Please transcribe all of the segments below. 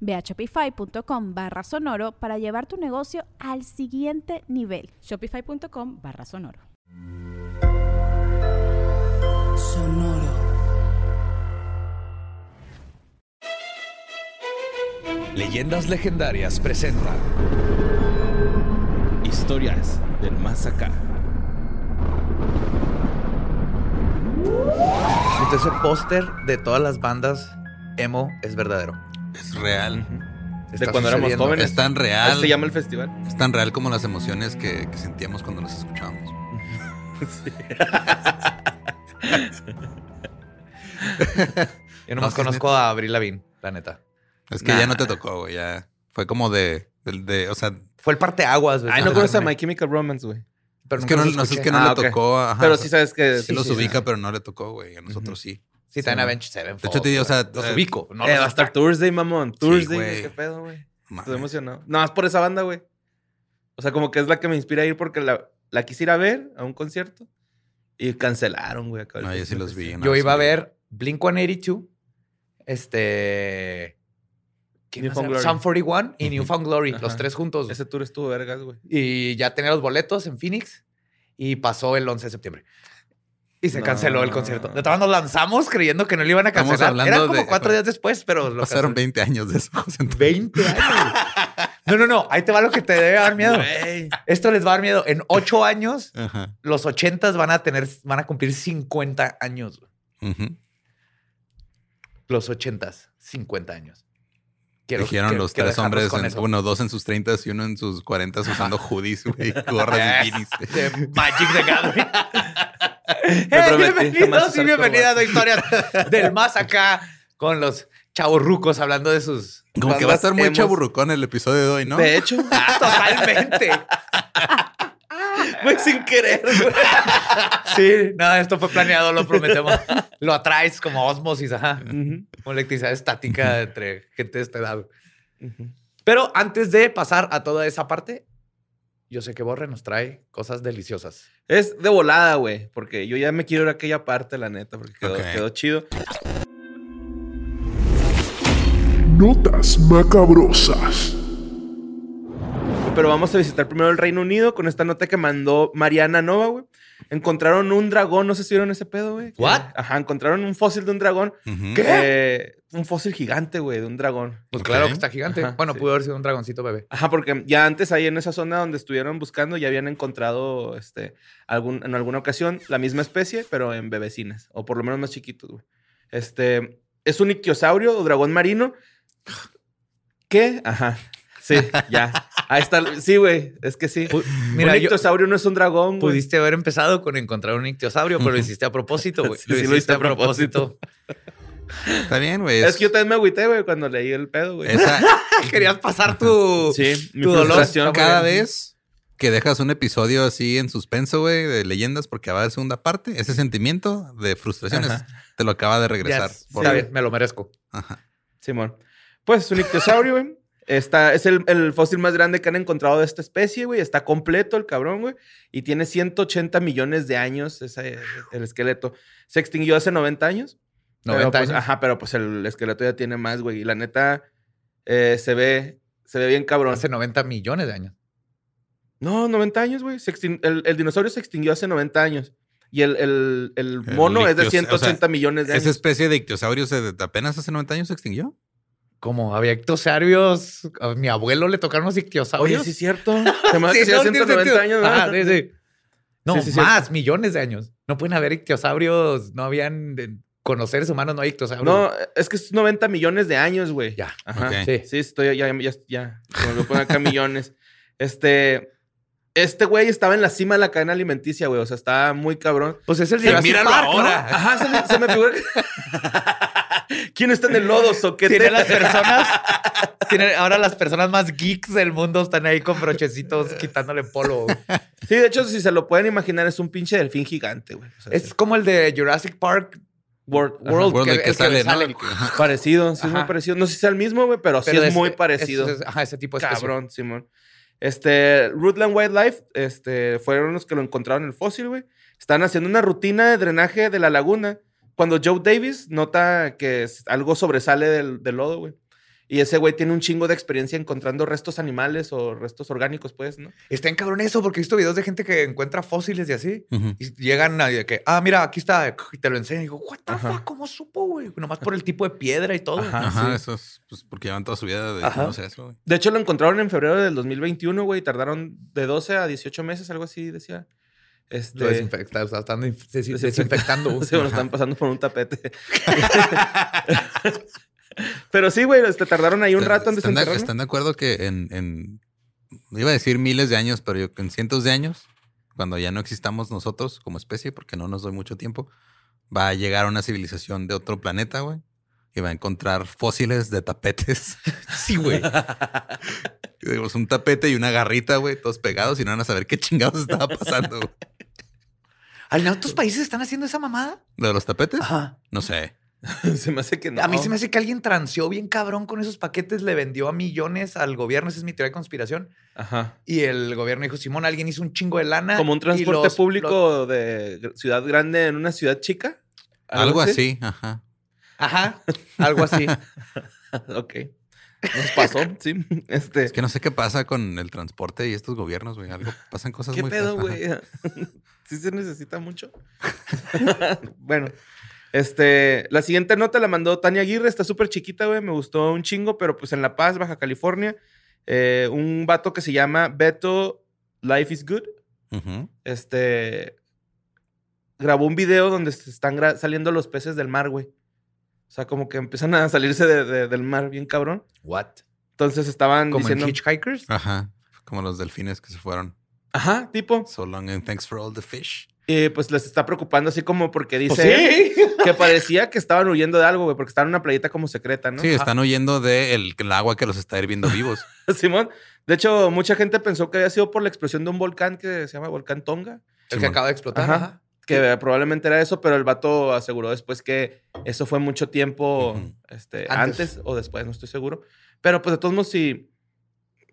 Ve a shopify.com barra sonoro para llevar tu negocio al siguiente nivel. Shopify.com barra sonoro. Sonoro. Leyendas Legendarias presenta Historias del más acá. Entonces, ese póster de todas las bandas emo es verdadero. Es real. De Está cuando éramos jóvenes. Es tan real. Así se llama el festival. Es tan real como las emociones que, que sentíamos cuando los escuchábamos. Yo nomás No, sí, conozco a Avril Lavigne, la neta. Es que Nah. ya no te tocó, güey. Ya fue como de, de, de- o sea, Fue el parteaguas, güey. Ay, no conoces a My Chemical Romance, güey. Pero es que no, los no sé, es que no Ah, le tocó. ajá. Pero sí sabes que... Sí, los sí, ubica, sí. pero no le tocó, güey. A nosotros sí. Sí, está en Avenged Sevenfold. De hecho, te digo, o sea, los eh, ubico. No eh, los va a estar Thursday, mamón. Thursday, güey. ¿qué pedo, güey? Estoy emocionado. No, más por esa banda, güey. O sea, como que es la que me inspira a ir porque la, la quise ir a ver a un concierto y cancelaron, güey. No, yo sí los vi. no, Yo sí, iba a ver Blink 182, este. ¿quién más Newfound era? Glory. Sum 41 y Newfound Glory, los tres juntos. Ese tour estuvo vergas, güey. Y ya tenía los boletos en Phoenix y pasó el 11 de septiembre. Y se No. canceló el concierto. De todas nos lanzamos creyendo que no lo iban a cancelar. Era como de- cuatro días después, pero lo Pasaron cancelaron. 20 años de eso. José Antonio. 20 años. No, no, no. Ahí te va lo que te debe dar miedo. Esto les va a dar miedo. En ocho años, los ochentas van a tener, van a cumplir 50 años. Los ochentas, 50 años. Quiero- Dijeron quiero- los quiero tres hombres, en- bueno, dos en sus 30 y uno en sus 40 usando hoodies, güey, gorras y bikinis. de Magic the Me Eh, bienvenidos y bienvenidas a Historias del Más Acá con los chavos rucos hablando de sus... Como que va a estar muy Hemos- chaburrucón el episodio de hoy, ¿no? De hecho, Totalmente. güey, sin querer, güey. Sí, no, esto fue planeado, lo prometemos. Lo atraes como osmosis, ajá. Como electricidad estática entre gente de esta edad. Pero antes de pasar a toda esa parte, yo sé que Borre nos trae cosas deliciosas. Es de volada, güey, porque yo ya me quiero ir a aquella parte, la neta, porque quedó, quedó chido. Notas macabrosas. Pero vamos a visitar primero el Reino Unido con esta nota que mandó Mariana Nova, güey. Encontraron un dragón, no sé si vieron ese pedo, güey. What? Ajá, encontraron un fósil de un dragón. Eh, un fósil gigante, güey, de un dragón. Pues claro que está gigante. Ajá, bueno, sí. pudo haber sido un dragoncito bebé. Ajá, porque ya antes ahí en esa zona donde estuvieron buscando ya habían encontrado este, algún, en alguna ocasión la misma especie, pero en bebecines, o por lo menos más chiquitos, güey. Este, es un ictiosaurio o dragón marino. ¿Qué? Ajá. Sí, ya. Ahí está. Sí, güey, es que sí. Mira, un yo- ictiosaurio no es un dragón, güey. Pudiste haber empezado con encontrar un ictiosaurio, pero lo hiciste a propósito, güey. Sí, sí, lo hice a propósito. Está bien, güey. Es que yo también me agüité, güey, cuando leí el pedo, güey. Esa, Querías pasar tu... Sí, mi tu dolor. frustración. cada güey. vez que dejas un episodio así en suspenso, güey, de leyendas, porque va a haber segunda parte, ese sentimiento de frustraciones Ajá. te lo acaba de regresar. Yes. Por- Está bien, me lo merezco. Ajá. Simón. Pues es un ictiosaurio, güey. Está, es el, el fósil más grande que han encontrado de esta especie, güey. Está completo el cabrón, güey. Y tiene 180 millones de años ese, el esqueleto. Se extinguió hace 90 años. 90 Pero, pues, años. Ajá, pero pues el esqueleto ya tiene más, güey. Y la neta eh, se ve se ve bien cabrón. Hace 90 millones de años. No, 90 años, güey. Se extin- El, el dinosaurio se extinguió hace 90 años. Y el, el, el El mono es de ictios- 180 o sea, millones de años. Esa especie de ictiosaurio se, apenas hace 90 años se extinguió. Como había ictiosaurios, a mi abuelo le tocaron los ictiosaurios. Oye, sí es cierto. Se me hace Sí, no, hace tiene 190 sentido. años. Ajá, ¿verdad? sí, sí. No, Sí, sí, sí. más, millones de años. No pueden haber ictiosaurios, no habían... de- con los seres humanos no hay ictiosaurios. No, es que es 90 millones de años, güey. Ya. Ajá. Sí. Sí, estoy ya, ya, ya. Como lo ponen acá millones. Este. Este güey estaba en la cima de la cadena alimenticia, güey. O sea, estaba muy cabrón. Pues es el Jurassic míralo Park, ¿no? ahora. Ajá, se me, se me figura ¿Quién está en el lodo, soquete? Tiene las personas... tiene, ahora las personas más geeks del mundo están ahí con brochecitos quitándole polvo. güey. Sí, de hecho, si se lo pueden imaginar, es un pinche delfín gigante, güey. O sea, Es como el de Jurassic Park World, World, World, que, el que el sale, que ¿no? El ajá. Parecido, sí, es muy Ajá. parecido. No sé si sea el mismo, güey, pero, sí es, muy es- parecido. es- ajá, ese tipo de. Cabrón, Simón. Este, Rootland Wildlife, este, fueron los que lo encontraron en el fósil, güey. Están haciendo una rutina de drenaje de la laguna cuando Joe Davis nota que es- algo sobresale del, del lodo, güey. Y ese güey tiene un chingo de experiencia encontrando restos animales o restos orgánicos, pues, ¿no? Está en cabrón eso, porque he visto videos de gente que encuentra fósiles y así. Y llegan a de que, ah, mira, aquí está, y te lo enseñan. Y digo, what the fuck, ¿cómo supo, güey? Nomás por el tipo de piedra y todo. Ajá. Eso es pues, porque llevan toda su vida de Ajá. no sé eso, güey. De hecho, lo encontraron en febrero del 2021, güey. y Tardaron de 12 a 18 meses, algo así, decía. Este, Lo desinfecta, o sea, están des- des- Desinfecta- desinfectando. güey. Sí, bueno, están pasando por un tapete. Pero sí, güey, este, tardaron ahí un rato en ¿Están de, están de acuerdo que en, en- iba a decir miles de años, pero yo en cientos de años, cuando ya no existamos nosotros como especie, porque no nos doy mucho tiempo, va a llegar una civilización de otro planeta, güey, y va a encontrar fósiles de tapetes. Sí, güey. Digamos, un tapete y una garrita, güey, todos pegados y no van a saber qué chingados estaba pasando. güey. ¿En otros países están haciendo esa mamada? ¿Lo de los tapetes? Ajá. No sé. se me hace que no. A mí se me hace que alguien transeó bien cabrón con esos paquetes, le vendió a millones al gobierno. Esa es mi teoría de conspiración. Ajá. Y el gobierno dijo, Simón, alguien hizo un chingo de lana. Como un transporte los- público de ciudad grande en una ciudad chica. Algo así, ajá. Ajá, algo así. ok. Nos pasó, sí. Este. Es que no sé qué pasa con el transporte y estos gobiernos, güey. Algo pasan cosas ¿Qué muy pedo, güey? ¿Sí se necesita mucho? bueno, este, la siguiente nota la mandó Tania Aguirre, está súper chiquita, güey, me gustó un chingo, pero pues en La Paz, Baja California, eh, un vato que se llama Beto Life is Good, este, grabó un video donde se están saliendo los peces del mar, güey. O sea, como que empiezan a salirse de- de- del mar bien cabrón. What? Entonces estaban Como diciendo... en Hitchhikers. Ajá. Como los delfines que se fueron. Ajá, tipo. So long and thanks for all the fish. Y pues les está preocupando así como porque dice... Pues sí. que parecía que estaban huyendo de algo, güey, porque estaban en una playita como secreta, ¿no? Sí, están huyendo del el agua que los está hirviendo vivos. Simón. De hecho, mucha gente pensó que había sido por la explosión de un volcán que se llama Volcán Tonga, El que acaba de explotar. Ajá. Ajá. que probablemente era eso, pero el vato aseguró después que eso fue mucho tiempo este, Antes. antes. o después, no estoy seguro. Pero pues de todos modos, sí,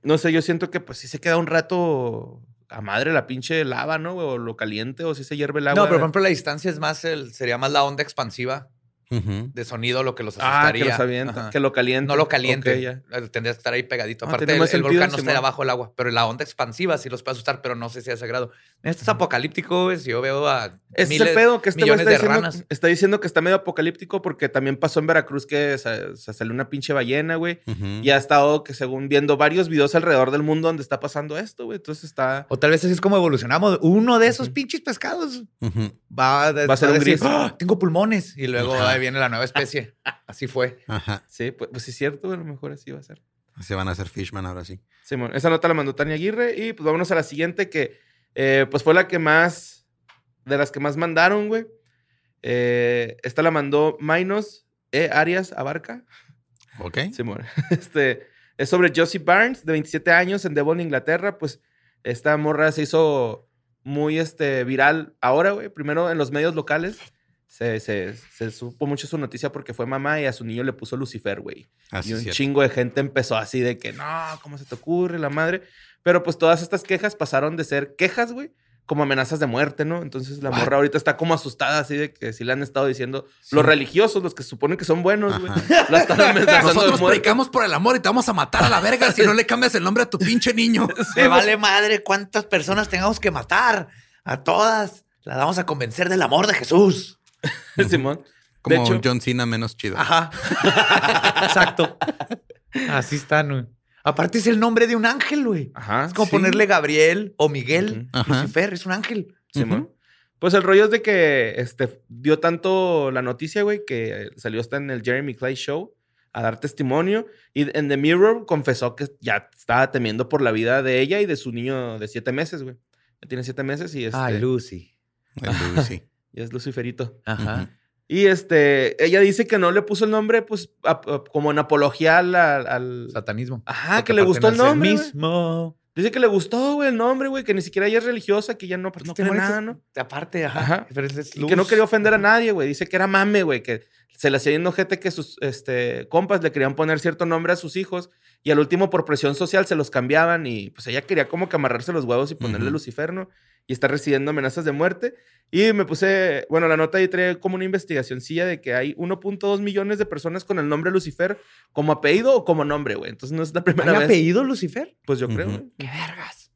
no sé, yo siento que pues sí se queda un rato a madre la pinche lava, ¿no? O lo caliente, o si se hierve el agua. No, pero por ejemplo, la distancia es más el, sería más la onda expansiva De sonido lo que los ah, asustaría. que los avienta, Ajá. que lo caliente. No lo caliente. Ok, ya. Tendría que estar ahí pegadito. Ah, Aparte, el, más el sentido, volcán no está abajo del agua, pero la onda expansiva sí los puede asustar, pero no sé si a ese grado. Esto es apocalíptico, güey. Si yo veo a es miles- el pedo que este millones está de diciendo, ranas. está diciendo que está medio apocalíptico porque también pasó en Veracruz que se, se salió una pinche ballena, güey. Y ha estado que según viendo varios videos alrededor del mundo donde está pasando esto, güey. Entonces está... O tal vez así es como evolucionamos. Uno de esos pinches pescados va, Va a ser un decir, gris. "Ah, tengo pulmones. Y luego. Ahí viene la nueva especie. Así fue. Ajá. Sí, pues, pues sí es cierto. A lo mejor así va a ser. Así van a ser Fishman ahora sí. Simón, esa nota la mandó Tania Aguirre y pues vámonos a la siguiente que eh, pues fue la que más, de las que más mandaron, güey. Eh, esta la mandó Minos E. Arias Abarca. ¿Ok? Simón. Este, es sobre Josie Barnes, de 27 años, en Devon, Inglaterra. Pues esta morra se hizo muy este, viral ahora, güey. Primero en los medios locales. Se, se- se supo mucho su noticia porque fue mamá y a su niño le puso Lucifer, güey. Así y un cierto. chingo de gente empezó así de que, no, ¿cómo se te ocurre la madre? Pero pues todas estas quejas pasaron de ser quejas, güey, como amenazas de muerte, ¿no? Entonces la What? morra ahorita está como asustada así de que sí le han estado diciendo Sí. los religiosos, los que se suponen que son buenos, güey. Ajá. La están amenazando de Nosotros muerte. predicamos por el amor y te vamos a matar a la verga si no le cambias el nombre a tu pinche niño. Me vale madre cuántas personas tengamos que matar. A todas. Las vamos a convencer del amor de Jesús. Simón. Como de hecho, un John Cena menos chido. Ajá. Exacto. Así están, güey. Aparte es el nombre de un ángel, güey. Ajá. Es como sí. ponerle Gabriel o Miguel. Lucifer es un ángel. Simón. Pues el rollo es de que este, dio tanto la noticia, güey, que salió hasta en el Jeremy Clay Show a dar testimonio. Y en The Mirror confesó que ya estaba temiendo por la vida de ella y de su niño de siete meses, güey. Ya tiene siete meses y este, Ay, Lucy. El Lucy. ya es Luciferito. Ajá. Y este, ella dice que no le puso el nombre, pues, como en apología al. Satanismo. Ajá, Porque que le gustó el nombre. mismo. Dice que le gustó, güey, el nombre, güey, que ni siquiera ella es religiosa, que ya no, pues, no Este nada, ¿no? Aparte, ajá. Ajá. Pero es- Y que no quería ofender a nadie, güey. Dice que era mame, güey, que se le hacía yendo gente que sus este, compas le querían poner cierto nombre a sus hijos y al último por presión social se los cambiaban y pues ella quería como que amarrarse los huevos y ponerle. Lucifer, ¿no? Y está recibiendo amenazas de muerte. Y me puse, bueno, la nota ahí trae como una investigacioncilla de que hay 1.2 millones de personas con el nombre Lucifer como apellido o como nombre, güey. Entonces no es la primera ¿Hay vez. apellido Lucifer? Pues yo creo, güey. ¡Qué vergas!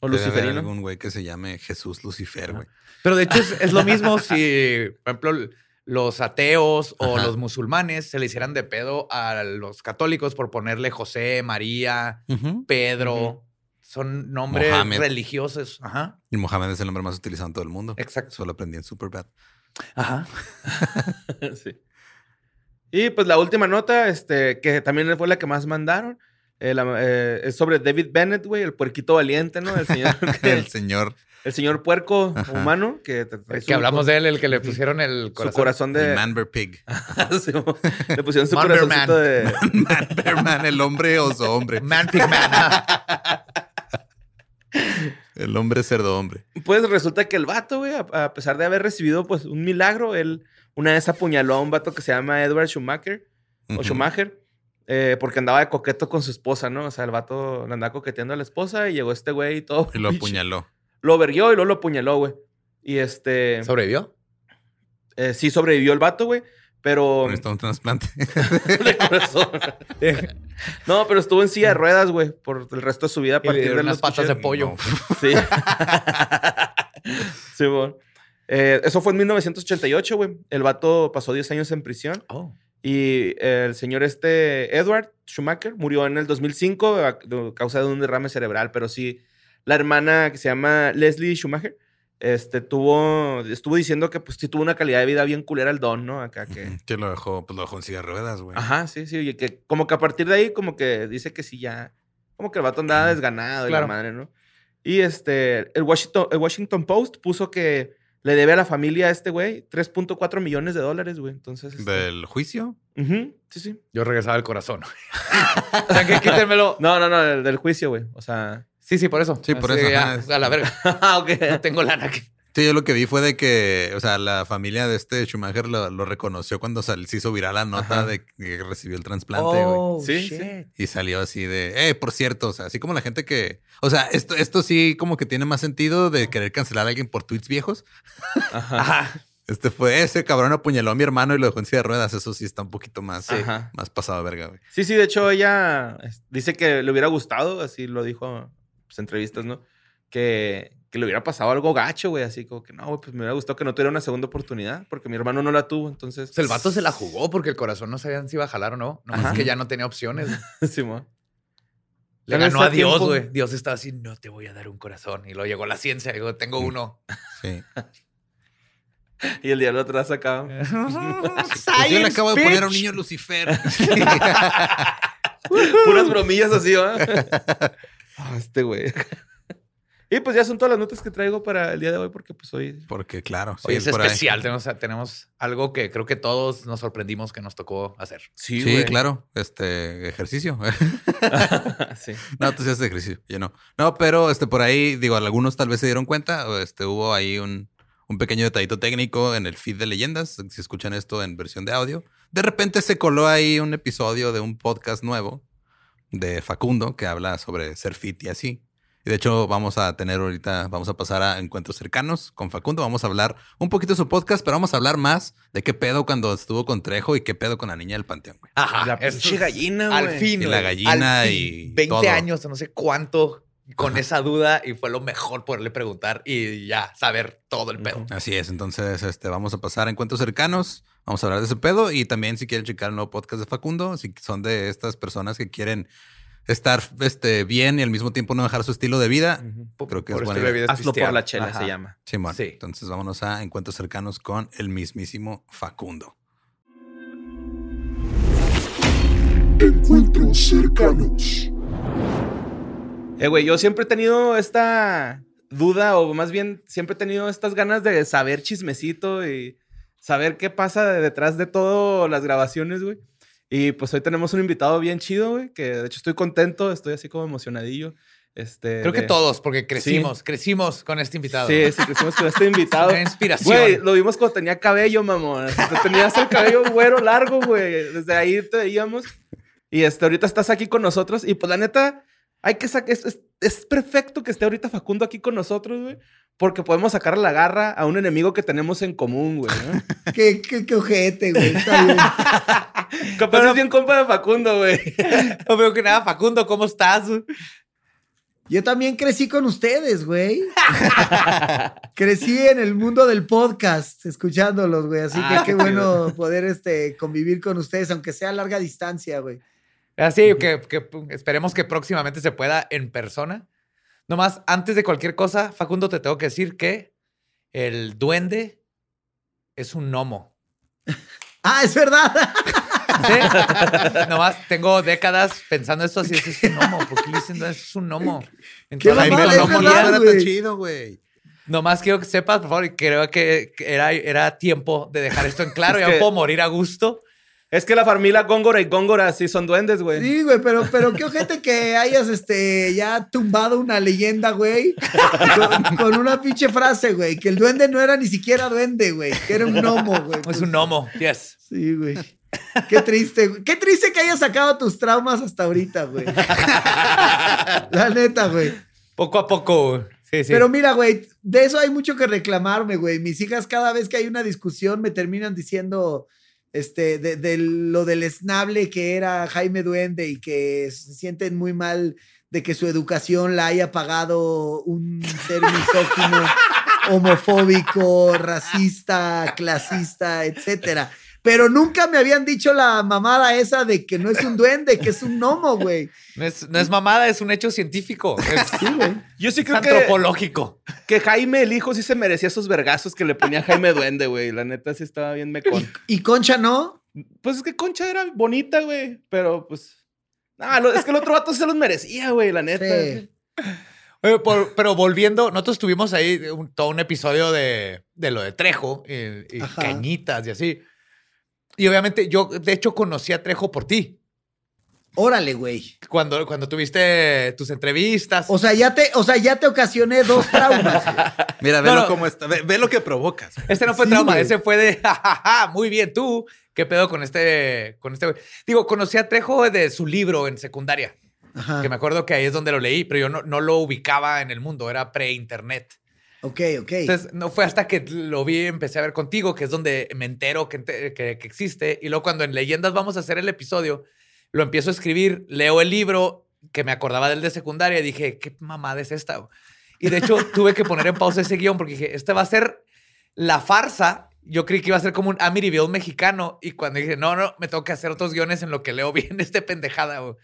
O Debe haber Luciferino. algún güey que se llame Jesús Lucifer, güey. Pero de hecho es, es lo mismo si, por ejemplo, los ateos o Ajá. los musulmanes se le hicieran de pedo a los católicos por ponerle José, María. Pedro. Son nombres Mohamed. religiosos. Ajá. Y Mohamed es el nombre más utilizado en todo el mundo. Exacto. Eso lo aprendí en Superbad. Ajá. sí. Y pues la última nota, este, que también fue la que más mandaron, eh, la- eh, es sobre David Bennett, güey, el puerquito valiente, ¿no? El señor, que- El señor, el señor puerco Ajá. humano que, te- trae Que su- hablamos de él, el que le pusieron el su corazón. corazón de... el Manber Pig. Sí, le pusieron su Man Man. corazoncito de... Manber Man, el hombre oso hombre. Man Pig Man. El hombre cerdo hombre. Pues resulta que el vato, güey, a, a pesar de haber recibido pues un milagro, él una vez apuñaló a un vato que se llama Edward Schumacher, o. Schumacher, eh, porque andaba de coqueto con su esposa, ¿no? O sea, el vato le andaba coqueteando a la esposa y llegó este güey y todo. Y lo apuñaló. Lo verguió y luego lo apuñaló, güey. Y este. ¿Sobrevivió? eh, sí sobrevivió el vato, güey. Pero. Necesita un trasplante. de corazón. no, pero estuvo en silla de ruedas, güey, por el resto de su vida a Y le partir dieron de unas los patas de pollo. No. Sí. sí, güey. Eh, eso fue en 1988, güey. El vato pasó 10 años en prisión. Oh. Y el señor este, Edward Schumacher, murió en el 2005 a a causa de un derrame cerebral. Pero sí, la hermana que se llama Leslie Schumacher, este, tuvo, estuvo diciendo que pues sí tuvo una calidad de vida bien culera el don, ¿no? Acá que... Que lo dejó, pues lo dejó en silla de ruedas, güey. Ajá, sí, sí. Y que como que a partir de ahí, como que dice que sí ya... Como que el vato andaba desganado y la madre, ¿no? Y este, el Washington, el Washington Post puso que le debe a la familia a este güey 3.4 millones de dólares, güey. Entonces... este, ¿Del juicio? ujú, sí, sí. Yo regresaba al corazón. o sea, que quítenmelo. No, no, no, el del juicio, güey. O sea... Sí, sí, por eso. Sí, por Así, eso, ya, ajá. a la verga. Ah, ok. No tengo lana aquí. Sí, yo lo que vi fue de que, o sea, la familia de este Schumacher lo, lo reconoció cuando sal- se hizo viral la nota Ajá. de que recibió el trasplante, güey. Sí, sí. Y salió así de, eh, por cierto, o sea, así como la gente que, o sea, esto, esto sí como que tiene más sentido de querer cancelar a alguien por tweets viejos. Ajá. Ajá. Este fue ese cabrón apuñaló a mi hermano y lo dejó en silla de ruedas. Eso sí está un poquito más, más pasado de verga, güey. Sí, sí, de hecho ella dice que le hubiera gustado, así lo dijo pues, entrevistas, ¿no? Que, que le hubiera pasado algo gacho, güey, así como que no, güey, pues me hubiera gustado que no tuviera una segunda oportunidad, porque mi hermano no la tuvo, entonces... Pues el vato se la jugó porque el corazón no sabían si iba a jalar o no. Nomás Ajá. que ya no tenía opciones. Simón. Le ganó a Dios, güey. Dios estaba así, no te voy a dar un corazón. Y luego llegó la ciencia y digo, tengo uno. Sí. Y el diablo atrás acá. Pues yo le acabo de poner a un niño Lucifer. Puras bromillas así, ¿va? Ah, este güey. Y pues ya son todas las notas que traigo para el día de hoy, porque pues hoy... Porque claro, sí, Hoy es por ahí. especial. Tenemos, tenemos algo que creo que todos nos sorprendimos que nos tocó hacer. Sí, Sí, claro, este ejercicio. sí. No, tú sí haces ejercicio, yo no. No, pero este por ahí, digo, algunos tal vez se dieron cuenta, este hubo ahí un, un pequeño detallito técnico en el feed de leyendas, si escuchan esto en versión de audio. De repente se coló ahí un episodio de un podcast nuevo de Facundo que habla sobre ser fit y así. Y de hecho vamos a tener ahorita, vamos a pasar a encuentros cercanos con Facundo, vamos a hablar un poquito de su podcast, pero vamos a hablar más de qué pedo cuando estuvo con Trejo y qué pedo con la niña del panteón, güey. Ajá. La pinche es- gallina, Al güey. fin. Y la gallina al fin. y 20 todo. años, no sé cuánto, con esa duda. Y fue lo mejor poderle preguntar y ya saber todo el pedo. Así es, entonces este, vamos a pasar a encuentros cercanos, vamos a hablar de ese pedo y también si quieren checar el nuevo podcast de Facundo, si son de estas personas que quieren estar este, bien y al mismo tiempo no dejar su estilo de vida, creo que Por es buena vida es Hazlo por la chela, Ajá. se llama. Simón. Sí. Entonces vámonos a encuentros cercanos con el mismísimo Facundo. Encuentros cercanos. Eh, güey, yo siempre he tenido esta duda, o más bien siempre he tenido estas ganas de saber chismecito y saber qué pasa de- detrás de todas las grabaciones, güey. Y pues hoy tenemos un invitado bien chido, güey, que de hecho estoy contento, estoy así como emocionadillo. Este, Creo que de- todos, porque crecimos, crecimos con este invitado. Sí, sí, crecimos con este invitado. Una inspiración. Güey, lo vimos cuando tenía cabello, mamón. Te Tenías el cabello güero largo, güey. Desde ahí te veíamos. Y este, ahorita estás aquí con nosotros. Y pues la neta, hay que sacar. Es, es- es perfecto que esté ahorita Facundo aquí con nosotros, güey. Porque podemos sacar la garra a un enemigo que tenemos en común, güey. ¿no? Qué, qué, qué ojete, güey. Está bien. Capaz es bien compa de Facundo, güey. No veo que nada, Facundo, ¿cómo estás? Yo también crecí con ustedes, güey. crecí en el mundo del podcast, escuchándolos, güey. Así Ah, que qué qué bueno poder este, convivir con ustedes, aunque sea a larga distancia, güey. Así que, que esperemos que próximamente se pueda en persona. Nomás, antes de cualquier cosa, Facundo, te tengo que decir que el duende es un gnomo. Ah, es verdad. ¿Sí? Nomás tengo décadas pensando esto así, es un gnomo. ¿Por qué le dicen duende? es un gnomo? En Qué toda la mamada, Jaime, es no, chido, güey. Nomás quiero que sepas, por favor, y creo que que era, era tiempo de dejar esto en claro. Es ya que- puedo morir a gusto. Es que la familia Góngora y Góngora sí son duendes, güey. Sí, güey, pero, pero qué ojete que hayas este, ya tumbado una leyenda, güey, con, con una pinche frase, güey, que el duende no era ni siquiera duende, güey, que era un gnomo, güey. Es Pues, un gnomo, yes. Sí, güey. Qué triste, güey. Qué triste que hayas sacado tus traumas hasta ahorita, güey. La neta, güey. Poco a poco. Sí, sí. Pero mira, güey, de eso hay mucho que reclamarme, güey. Mis hijas cada vez que hay una discusión me terminan diciendo este, de, de lo del esnable que era Jaime Duende y que se sienten muy mal de que su educación la haya pagado un ser misógino, homofóbico, racista, clasista, etcétera. Pero nunca me habían dicho la mamada esa de que no es un duende, que es un gnomo, güey. no, es, no es mamada, es un hecho científico. Es Sí, güey. Yo sí es creo que, antropológico. que Jaime, el hijo, sí se merecía esos vergazos que le ponía Jaime Duende, güey. La neta sí estaba bien mecón. Y Concha no. Pues es que Concha era bonita, güey. Pero pues. Ah, lo- es que el otro vato se los merecía, güey, la neta. Sí. Oye, por- pero volviendo, nosotros tuvimos ahí un- todo un episodio de, de lo de Trejo y, y cañitas y así. Y obviamente yo, de hecho, conocí a Trejo por ti. Órale, güey. Cuando, cuando tuviste tus entrevistas. O sea, ya te, o sea, ya te ocasioné dos traumas. Mira, No, velo no. cómo está. Ve, ve lo que provocas. güey. Este no fue Sí, trauma, güey. ese fue de, jajaja, muy bien, tú, ¿qué pedo con este, con este güey? Digo, conocí a Trejo de su libro en secundaria, Ajá. que me acuerdo que ahí es donde lo leí, pero yo no, no lo ubicaba en el mundo, era pre-internet. Ok, ok. Entonces, no fue hasta que lo vi, empecé a ver contigo, que es donde me entero que, que, que existe. Y luego cuando en Leyendas vamos a hacer el episodio, lo empiezo a escribir, leo el libro que me acordaba del de secundaria y dije, ¿qué mamada es esta? Y de hecho tuve que poner en pausa ese guion porque dije, este va a ser la farsa. Yo creí que iba a ser como un Amityville mexicano. Y cuando dije, no, no, me tengo que hacer otros guiones en lo que leo bien este pendejada. güey".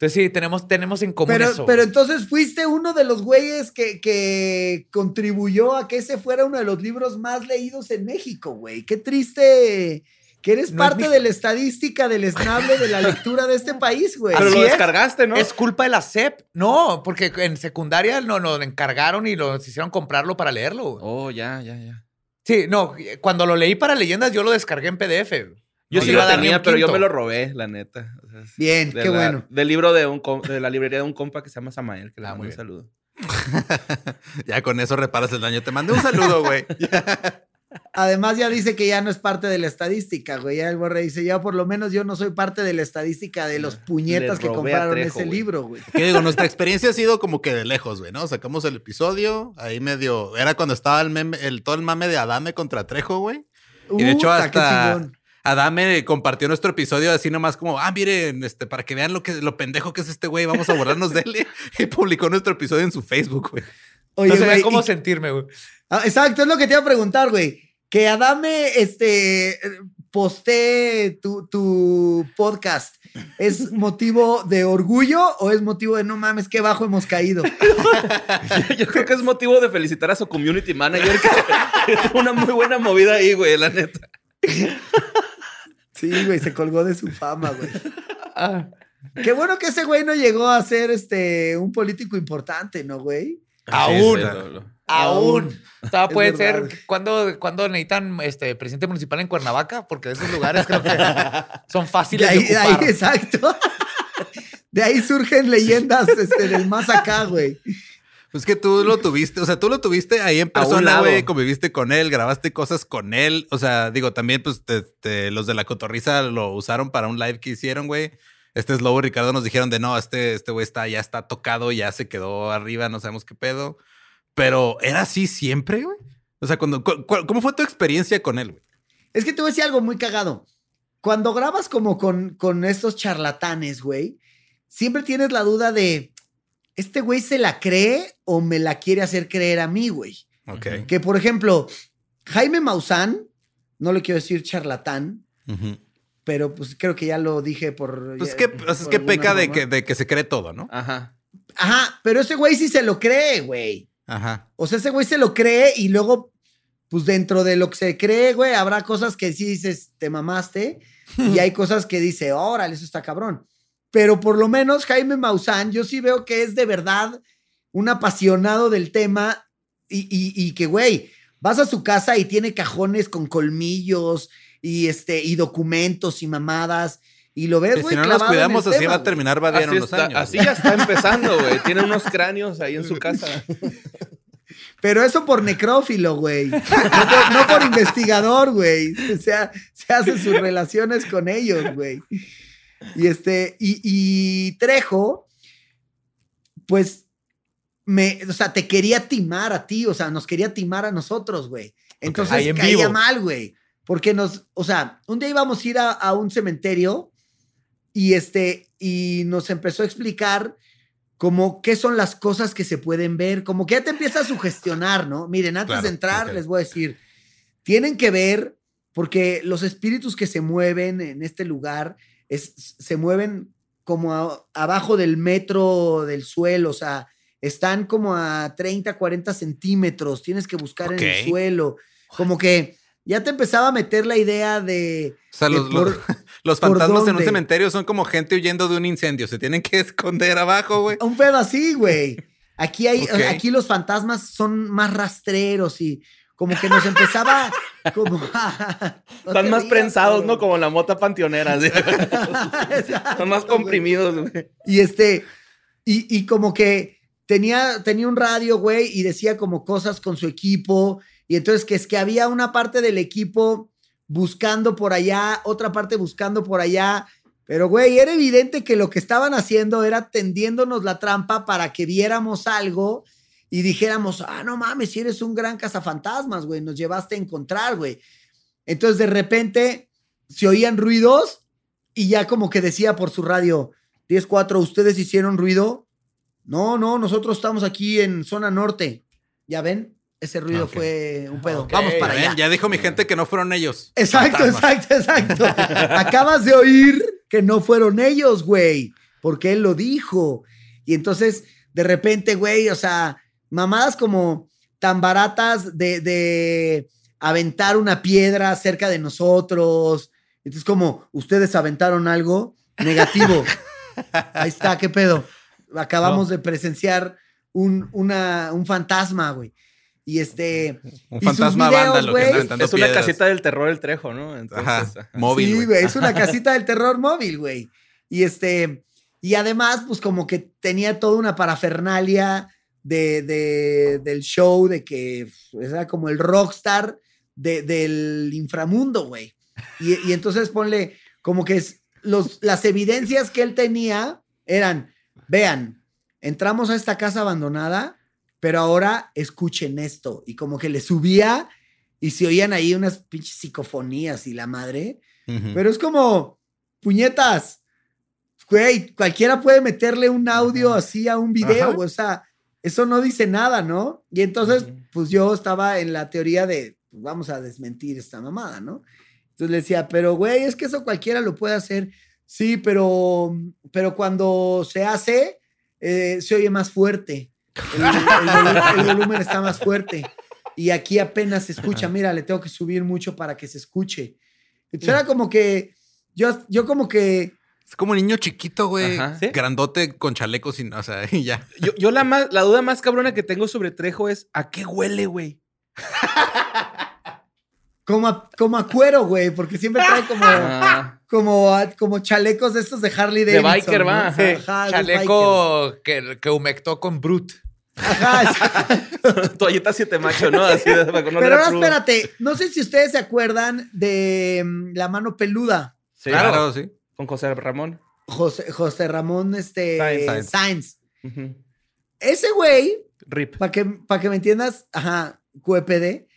Entonces sí, tenemos, tenemos en común pero, eso. pero entonces fuiste uno de los güeyes que, que contribuyó a que ese fuera uno de los libros más leídos en México, güey. Qué triste que eres No es parte mi- de la estadística del esnable de la lectura de este país, güey. Pero Así lo es. descargaste, ¿no? ¿Es culpa de la SEP? No, porque en secundaria no, nos encargaron y nos hicieron comprarlo para leerlo. güey. Oh, ya, ya, ya. Sí, no, cuando lo leí para leyendas yo lo descargué en PDF. Yo No sí iba lo a dar ni tenía, pero yo me lo robé, la neta. O sea, es Bien, qué la- bueno. Del libro de, un de la librería de un compa que se llama Samael, que le Ah, mando un saludo. Ya con eso reparas el daño. Te mandé un saludo, güey. Además ya dice que ya no es parte de la estadística, güey. Ya el borre dice, ya por lo menos yo no soy parte de la estadística de los puñetas que compraron Trejo, ese güey. libro, güey. ¿Qué digo? Nuestra experiencia ha sido como que de lejos, güey, ¿no? Sacamos el episodio, ahí medio. Era cuando estaba el meme, el, todo el mame de Adame contra Trejo, güey. Y de hecho, hasta. Adame compartió nuestro episodio así nomás como, ah, miren, este, para que vean lo que lo pendejo que es este güey, vamos a borrarnos de él. Y publicó nuestro episodio en su Facebook, güey. Oye, no sabía güey, cómo y- sentirme, güey. Ah, exacto, es lo que te iba a preguntar, güey. Que Adame, este, eh, postee tu, tu podcast, ¿es motivo de orgullo o es motivo de no mames, qué bajo hemos caído? Yo creo que es motivo de felicitar a su community manager que, que tuvo una muy buena movida ahí, güey, la neta. Sí, güey, se colgó de su fama, güey. Qué bueno que ese güey no llegó a ser este un político importante, ¿no, güey? Aún. Aún. Todavía puede ser cuando, cuando necesitan este presidente municipal en Cuernavaca, porque de esos lugares creo que son De fáciles ahí, de de ahí, ocupar. exacto. De ahí surgen leyendas este, del más acá, güey. Pues que tú lo tuviste, o sea, tú lo tuviste ahí en persona, güey, conviviste con él, grabaste cosas con él. O sea, digo, también, pues, te- te- los de la cotorriza lo usaron para un live que hicieron, güey. Este es Lobo y Ricardo nos dijeron de no, este, este güey está, ya está tocado, ya se quedó arriba, no sabemos qué pedo. Pero era así siempre, güey. O sea, cuando, cu- cu- ¿cómo fue tu experiencia con él, güey? Es que te voy a decir algo muy cagado. Cuando grabas como con, con estos charlatanes, güey, siempre tienes la duda de, ¿este güey se la cree o me la quiere hacer creer a mí, güey? Ok. Que, por ejemplo, Jaime Maussan, no le quiero decir charlatán, pero pues creo que ya lo dije por... Pues ya- que, es que peca de que, de que se cree todo, ¿no? Ajá. Ajá, pero ese güey sí se lo cree, güey. Ajá. O sea, ese güey se lo cree y luego, pues dentro de lo que se cree, güey, habrá cosas que sí dices, te mamaste, y hay cosas que dice, órale, eso está cabrón. Pero por lo menos Jaime Maussan, yo sí veo que es de verdad un apasionado del tema y, y- y que, güey, vas a su casa y tiene cajones con colmillos y, este, y documentos y mamadas. Y lo ves, güey, si no nos cuidamos, así tema, va a terminar Así, unos está- años. así ya está empezando, güey. Tiene unos cráneos ahí en su casa. Pero eso por necrófilo, güey. No por, no por investigador, güey. O sea, se hace sus relaciones con ellos, güey. Y este, y, y Trejo, pues, me, o sea, te quería timar a ti, o sea, nos quería timar a nosotros, güey. Entonces Ahí en caía vivo. mal, güey. Porque nos, o sea, un día íbamos a ir a, a un cementerio y este, y nos empezó a explicar como qué son las cosas que se pueden ver, como que ya te empieza a sugestionar, ¿no? Miren, antes Claro, de entrar les voy a decir, tienen que ver, porque los espíritus que se mueven en este lugar es, se mueven como a- abajo del metro del suelo, o sea, están como a 30, 40 centímetros, tienes que buscar en el suelo, como que ya te empezaba a meter la idea de... O sea, de los, por- los, los ¿por fantasmas en un cementerio son como gente huyendo de un incendio. Se tienen que esconder abajo, güey. Un pedo así, güey. Aquí hay, Ok. aquí los fantasmas son más rastreros y como que nos empezaba como a- no Están más rías, prensados. ¿no? Como la mota panteonera. Exacto, Son más comprimidos, güey. Y este, y, y como que tenía, tenía un radio, güey, y decía como cosas con su equipo. Y entonces que es que había una parte del equipo buscando por allá, otra parte buscando por allá. Pero, güey, era evidente que lo que estaban haciendo era tendiéndonos la trampa para que viéramos algo y dijéramos, ah, no mames, si eres un gran cazafantasmas, güey, nos llevaste a encontrar, güey. Entonces, de repente, se oían ruidos y ya como que decía por su radio, 10-4, ¿ustedes hicieron ruido? No, no, nosotros estamos aquí en zona norte. ¿Ya ven? Ese ruido fue un pedo. Vamos para allá. Ya dijo mi gente que no fueron ellos. Exacto, Fantasmas. exacto, exacto. Acabas de oír que no fueron ellos, güey, porque él lo dijo. Y entonces, de repente, güey, o sea, mamadas como tan baratas de, de aventar una piedra cerca de nosotros. Entonces, como, ¿ustedes aventaron algo? Negativo. Ahí está, ¿qué pedo? Acabamos de presenciar un, una, un fantasma, güey. Y este... Un Y sus fantasma videos, vándalo que aventando Es una piedras. casita del terror el trejo, ¿no? Entonces, Ajá. ajá. Móvil, sí, güey. güey, es una casita del terror móvil, güey. Y este, y además, pues como que tenía toda una parafernalia de, de- del show, de que era como el rockstar de- del inframundo, güey. Y, y entonces ponle como que es, los, las evidencias que él tenía eran, vean, entramos a esta casa abandonada, pero ahora escuchen esto. Y como que le subía y se oían ahí unas pinches psicofonías y la madre. Pero es como, puñetas, güey, cualquiera puede meterle un audio así a un video, o sea, eso no dice nada, ¿no? Y entonces, pues yo estaba en la teoría de, pues, vamos a desmentir esta mamada, ¿no? Entonces le decía, pero güey, es que eso cualquiera lo puede hacer. Sí, pero, pero cuando se hace, eh, se oye más fuerte. El, el volu- el volumen está más fuerte. Y aquí apenas se escucha. Mira, le tengo que subir mucho para que se escuche. Entonces era como que, yo, yo como que, Es como niño chiquito, güey. ¿Sí? Grandote con chaleco sin, o sea, y ya. Yo, yo la, más, la duda más cabrona que tengo sobre Trejo es ¿a qué huele, güey? como a, como a cuero, güey, porque siempre trae como, Ah, como, a- como chalecos de estos de Harley De Davidson. biker, ¿no? va, ajá. de Chaleco que, que humectó con Brut. biker. Ajá, toalleta siete macho, ¿no? Así de, para Pero ahora espérate, no sé si ustedes se acuerdan de mm, la mano peluda. Sí, claro, sí. Con José Ramón. José, José Ramón este, Sainz. Ese güey, Rip. para que, pa' que me entiendas, ajá, QPD,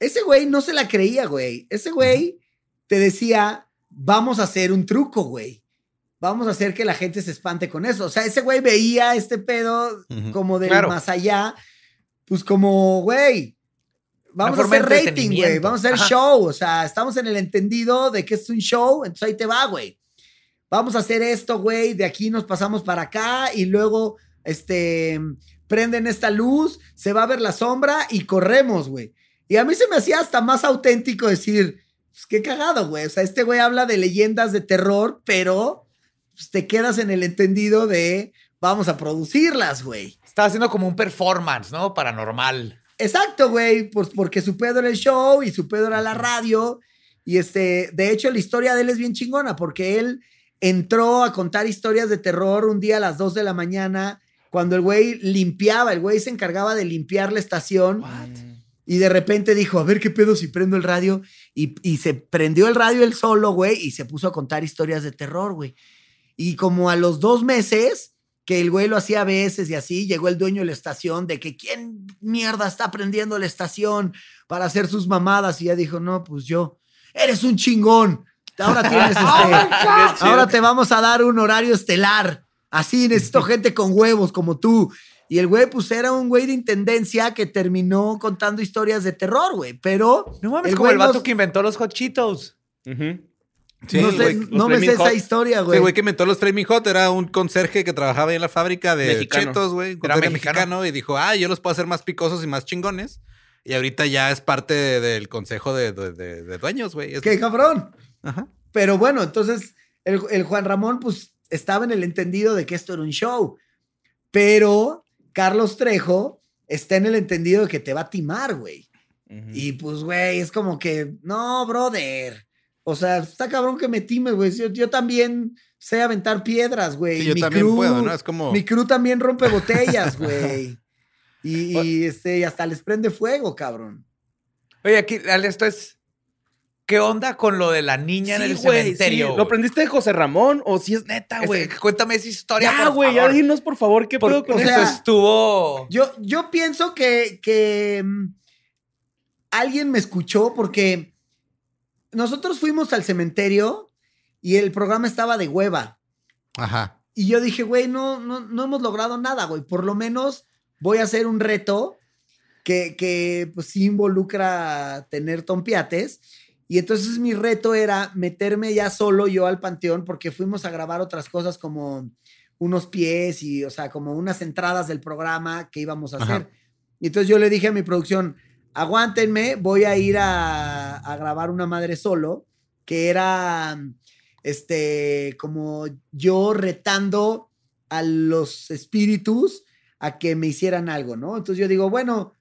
ese güey no se la creía, güey. Ese güey te decía, vamos a hacer un truco, güey. Vamos a hacer que la gente se espante con eso. O sea, ese güey veía este pedo como del Claro. más allá, pues como, güey, vamos a hacer rating, güey, vamos a hacer Ajá. show, o sea, estamos en el entendido de que es un show, entonces ahí te va, güey. Vamos a hacer esto, güey, de aquí nos pasamos para acá y luego, este, prenden esta luz, se va a ver la sombra y corremos, güey. Y a mí se me hacía hasta más auténtico decir, pues qué cagado, güey. O sea, este güey habla de leyendas de terror, pero pues, te quedas en el entendido de vamos a producirlas, güey. Estaba haciendo como un performance, ¿no? Paranormal. Exacto, güey, pues porque su pedo era el show y su pedo era la radio. Y este, de hecho, la historia de él es bien chingona porque él entró a contar historias de terror un día a las 2 de la mañana cuando el güey limpiaba, el güey se encargaba de limpiar la estación. Y de repente dijo, a ver qué pedo si prendo el radio. Y, y se prendió el radio él solo, güey, y se puso a contar historias de terror, güey. Y como a los dos meses, que el güey lo hacía a veces y así, llegó el dueño de la estación de que quién mierda está prendiendo la estación para hacer sus mamadas. Y ya dijo, no, pues yo, eres un chingón. Ahora tienes este, ahora te vamos a dar un horario estelar. Así necesito gente con huevos como tú. Y el güey, pues era un güey de intendencia que terminó contando historias de terror, güey. Pero. No mames, el como güey el vato nos- que inventó los Hot Cheetos. Sí, no sé, güey, no me sé esa historia, Sí, güey. güey, que inventó los Flaming Hot era un conserje que trabajaba ahí en la fábrica de Mexicano. chetos, güey. Era mexicano. mexicano. Y dijo, ah, yo los puedo hacer más picosos y más chingones. Y ahorita ya es parte de- del consejo de, de- de- de dueños, güey. Es- Qué cabrón. Ajá. Pero bueno, entonces el, el Juan Ramón, pues estaba en el entendido de que esto era un show. Pero Carlos Trejo está en el entendido de que te va a timar, güey. Y pues, güey, es como que, no, brother. O sea, está cabrón que me times, güey. Yo, yo también sé aventar piedras, güey. Sí, yo Mi también crew- puedo, ¿no? Es como. Mi crew también rompe botellas, güey. Y, y, este, y hasta les prende fuego, cabrón. Oye, aquí, esto es. ¿Qué onda con lo de la niña en el güey, cementerio? sí. ¿Lo aprendiste de José Ramón o si es neta, Es- güey? Cuéntame esa historia. Ya, güey, ya dinos por favor qué pedo con o Eso sea, eso. estuvo. Yo, yo pienso que, que mm, alguien me escuchó porque nosotros fuimos al cementerio y el programa estaba de hueva. Ajá. Y yo dije, güey, no, no, no hemos logrado nada, güey. Por lo menos voy a hacer un reto que, que pues sí involucra tener tompiates. Y entonces mi reto era meterme ya solo yo al panteón porque fuimos a grabar otras cosas como unos pies y, o sea, como unas entradas del programa que íbamos a Ajá. hacer. Y entonces yo le dije a mi producción, aguántenme, voy a ir a, a grabar una madre solo, que era, este, como yo retando a los espíritus a que me hicieran algo, ¿no? Entonces yo digo, bueno,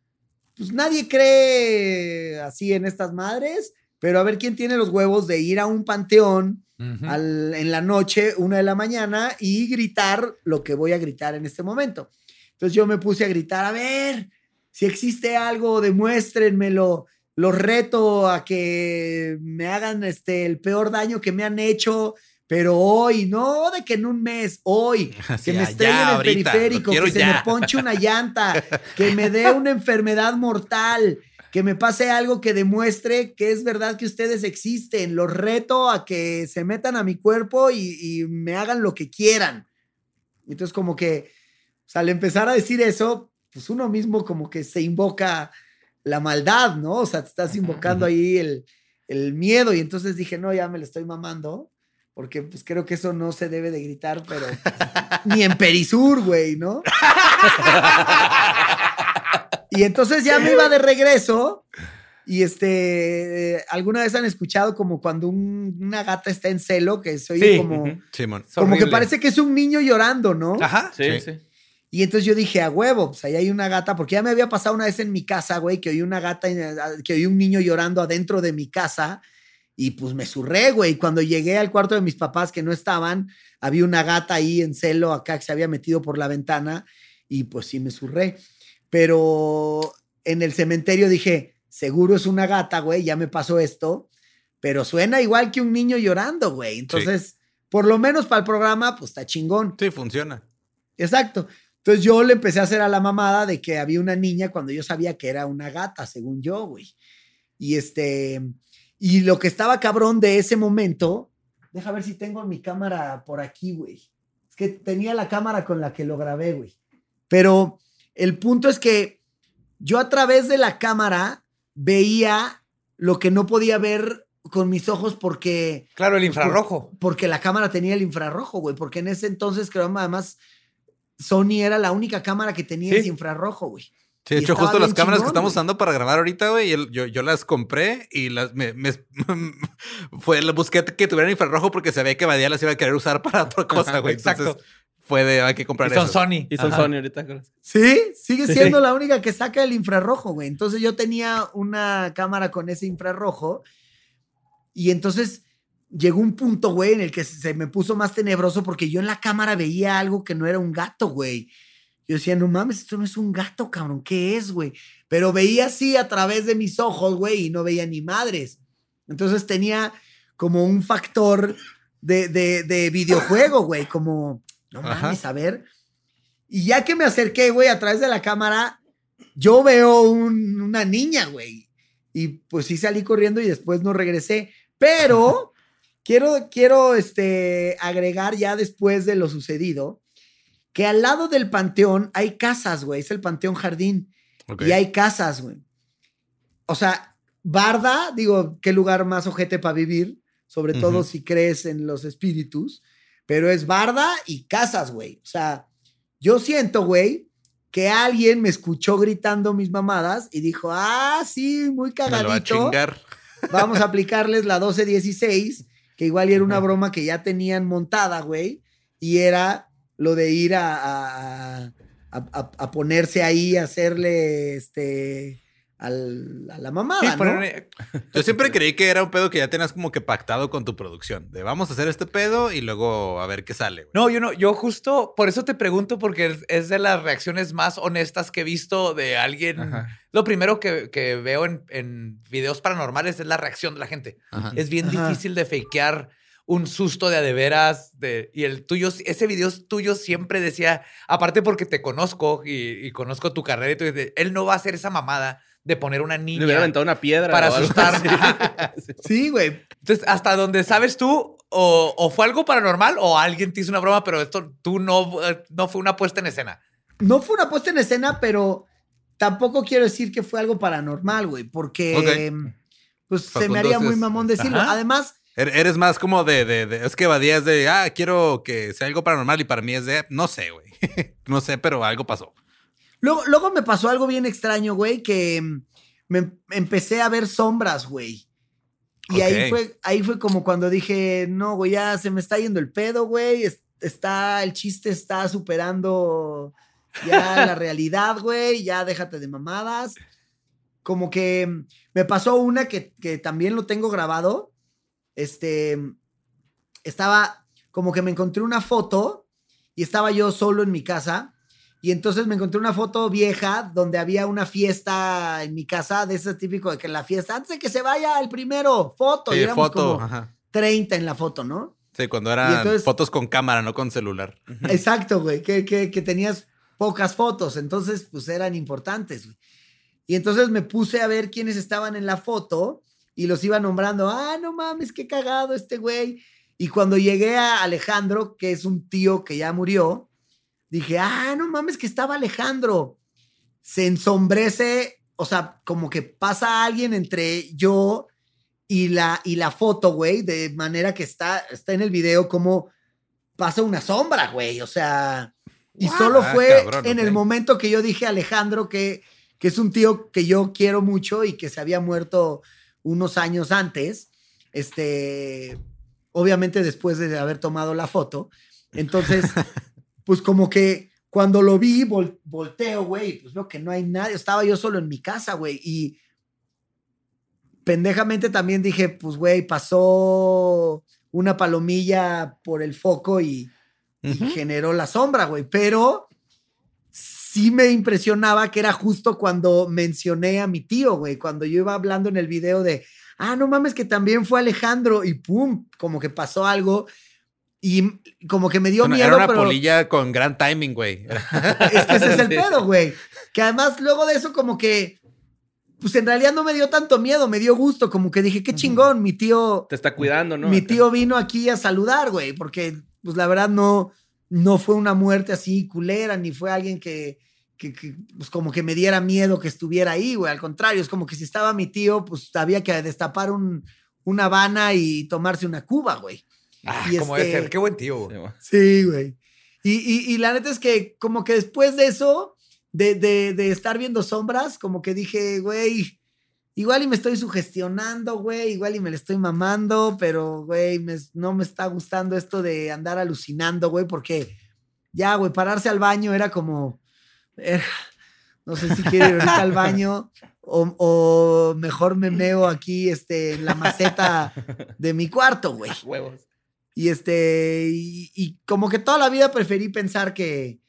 pues nadie cree así en estas madres, pero a ver quién tiene los huevos de ir a un panteón al- en la noche, una de la mañana, y gritar lo que voy a gritar en este momento. Entonces yo me puse a gritar, a ver, si existe algo, demuéstrenmelo. Los reto a que me hagan este, el peor daño que me han hecho, pero hoy, no de que en un mes, hoy, Así, que me estrellen ya, el ahorita, periférico, que se me ya. ponche una llanta, que me dé una enfermedad mortal, que me pase algo que demuestre que es verdad que ustedes existen. Los reto a que se metan a mi cuerpo y, y me hagan lo que quieran. Entonces, como que, o sea, al empezar a decir eso, pues uno mismo como que se invoca la maldad, ¿no? O sea, te estás invocando ahí el, el miedo. Y entonces dije, no, ya me lo estoy mamando. Porque pues creo que eso no se debe de gritar, pero ni en Perisur, güey, ¿no? y entonces ya me iba de regreso. Y este, eh, ¿alguna vez han escuchado como cuando un- una gata está en celo, que soy Sí. como, Ujú. Simón. Es como que parece que es un niño llorando, ¿no? Ajá. Sí, Sí. sí. Y entonces yo dije, a huevo, pues ahí hay una gata, porque ya me había pasado una vez en mi casa, güey, que oí una gata, en- que oí un niño llorando adentro de mi casa y pues me surré, güey. Cuando llegué al cuarto de mis papás que no estaban, había una gata ahí en celo acá que se había metido por la ventana y pues sí me surré. Pero en el cementerio dije, seguro es una gata, güey, ya me pasó esto, pero suena igual que un niño llorando, güey. Entonces, por lo menos para el programa, pues está chingón. Sí, funciona. Exacto. Entonces yo le empecé a hacer a la mamada de que había una niña cuando yo sabía que era una gata, según yo, güey. Y este, y lo que estaba cabrón de ese momento, deja ver si tengo mi cámara por aquí, güey. Es que tenía la cámara con la que lo grabé, güey. Pero el punto es que yo a través de la cámara veía lo que no podía ver con mis ojos porque Claro, el infrarrojo. porque la cámara tenía el infrarrojo, güey. Porque en ese entonces, creo, además, Sony era la única cámara que tenía Sí. ese infrarrojo, güey. Sí, de hecho, justo las cámaras que estamos güey. usando para grabar ahorita, güey, yo, yo las compré y las me, me- fue busqué que tuvieran infrarrojo porque sabía que Badía las iba a querer usar para otra cosa, Ajá, güey. exacto. Entonces, fue de hay que comprar Y son eso. Sony. Y son Ajá. Sony ahorita. Sí, sigue Sí. siendo la única que saca el infrarrojo, güey. Entonces yo tenía una cámara con ese infrarrojo y entonces llegó un punto, güey, en el que se me puso más tenebroso porque yo en la cámara veía algo que no era un gato, güey. Yo decía, no mames, esto no es un gato, cabrón, ¿qué es, güey? Pero veía así a través de mis ojos, güey, y no veía ni madres. Entonces tenía como un factor de, de, de videojuego, güey, como, no Ajá. mames, a ver. Y ya que me acerqué, güey, a través de la cámara, yo veo un- una niña, güey. Y pues sí salí corriendo y después no regresé. Pero quiero, quiero este, agregar ya después de lo sucedido, que al lado del panteón hay casas, güey. Es el panteón jardín. Y hay casas, güey. O sea, Barda, digo, qué lugar más ojete para vivir, sobre todo si crees en los espíritus, pero es Barda y casas, güey. O sea, yo siento, güey, que alguien me escuchó gritando mis mamadas y dijo, ah, sí, muy Me lo va a cagadito. chingar. Vamos a aplicarles la 1216, que igual era una broma que ya tenían montada, güey, y era lo de ir a, a- a- a- a ponerse ahí, a hacerle este al- a la mamada, Sí, ¿no? poner- Yo siempre creí que era un pedo que ya tenías como que pactado con tu producción. De vamos a hacer este pedo y luego a ver qué sale. güey. No, yo no, yo justo por eso te pregunto, porque es, de las reacciones más honestas que he visto de alguien. Ajá. Lo primero que, que veo en, en videos paranormales es la reacción de la gente. Ajá. Es bien Ajá. difícil de fakear un susto de a de veras. De, y el tuyo, ese video tuyo siempre decía, aparte porque te conozco y, y conozco tu carrera, y tú dices, él no va a hacer esa mamada de poner una Le niña hubiera aventado una piedra. para asustar. Sí, güey. Entonces, hasta donde sabes tú, o, o fue algo paranormal o alguien te hizo una broma, pero esto tú no, eh, no fue una puesta en escena. No fue una puesta en escena, pero tampoco quiero decir que fue algo paranormal, güey, porque pues se me haría muy mamón decirlo. Ajá. Además, Er- Eres más como de, de, de- Es que Badía es de. Ah, quiero que sea algo paranormal y para mí es de. No sé, güey. no sé, pero algo pasó. Luego, luego me pasó algo bien extraño, güey, que me empecé a ver sombras, güey. Y ahí fue, ahí fue como cuando dije, no, güey, ya se me está yendo el pedo, güey. es- Está, el chiste está superando ya la realidad, güey. Ya déjate de mamadas. Como que me pasó una que, que también lo tengo grabado. Este, estaba como que me encontré una foto y estaba yo solo en mi casa. Y entonces me encontré una foto vieja donde había una fiesta en mi casa, de ese típico de que la fiesta, antes de que se vaya el primero, foto. y Sí, éramos foto. como Ajá. 30 en la foto, ¿no? Sí, cuando eran entonces- fotos con cámara, no con celular. Exacto, güey, que, que, que tenías pocas fotos, entonces pues eran importantes, güey. Y entonces me puse a ver quiénes estaban en la foto y los iba nombrando, ah, no mames, qué cagado este güey. Y cuando llegué a Alejandro, que es un tío que ya murió, dije, ah, no mames, que estaba Alejandro. Se ensombrece, o sea, como que pasa alguien entre yo y la, y la foto, güey, de manera que está, está en el video como pasa una sombra, güey. O sea, y solo Ah, fue cabrón, en el momento que yo dije a Alejandro que, que es un tío que yo quiero mucho y que se había muerto unos años antes. Este, obviamente después de haber tomado la foto. Entonces, pues como que cuando lo vi, vol- volteo, güey, pues veo que no hay nadie. Estaba yo solo en mi casa, güey. Y pendejamente también dije, pues, güey, pasó una palomilla por el foco y, y generó la sombra, güey. Pero sí me impresionaba que era justo cuando mencioné a mi tío, güey. Cuando yo iba hablando en el video de, ah, no mames, que también fue Alejandro. Y pum, como que pasó algo. Y como que me dio Bueno, miedo, Era una pero polilla con gran timing, güey. es que ese es el pedo, güey. Que además luego de eso como que, pues en realidad no me dio tanto miedo, me dio gusto, como que dije, qué chingón, mi tío, Te está cuidando, ¿no? mi tío vino aquí a saludar, güey, porque pues la verdad no, no fue una muerte así culera, ni fue alguien que, que, que, pues como que me diera miedo que estuviera ahí, güey. Al contrario, es como que si estaba mi tío, pues había que destapar un, una habana y tomarse una cuba, güey. Ah, Y como este- debe ser. Qué buen tío. Sí, güey. güey. Sí, güey. Y, y- y la neta es que como que después de eso, de, de- de estar viendo sombras, como que dije, güey, igual y me estoy sugestionando, güey, igual y me le estoy mamando, pero, güey, me- no me está gustando esto de andar alucinando, güey, porque ya, güey, pararse al baño era como, era- no sé si quiero ir ahorita al baño o, o mejor me meo aquí, este, en la maceta de mi cuarto, güey. Huevos. Y este, y, y como que toda la vida preferí pensar que,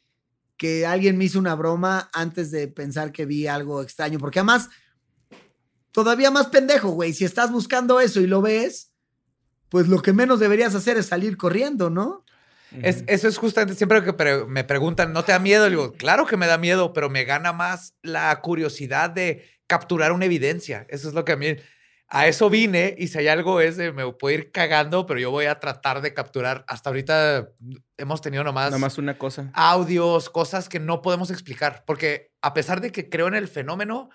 que alguien me hizo una broma antes de pensar que vi algo extraño. Porque además, todavía más pendejo, güey. Si estás buscando eso y lo ves, pues lo que menos deberías hacer es salir corriendo, ¿no? Es- eso es justamente siempre que pre- me preguntan, ¿no te da miedo? Le digo, claro que me da miedo, pero me gana más la curiosidad de capturar una evidencia. Eso es lo que a mí, a eso vine y si hay algo es de, me puedo ir cagando, pero yo voy a tratar de capturar. Hasta ahorita hemos tenido nomás, Nada más una cosa. audios, cosas que no podemos explicar, porque a pesar de que creo en el fenómeno,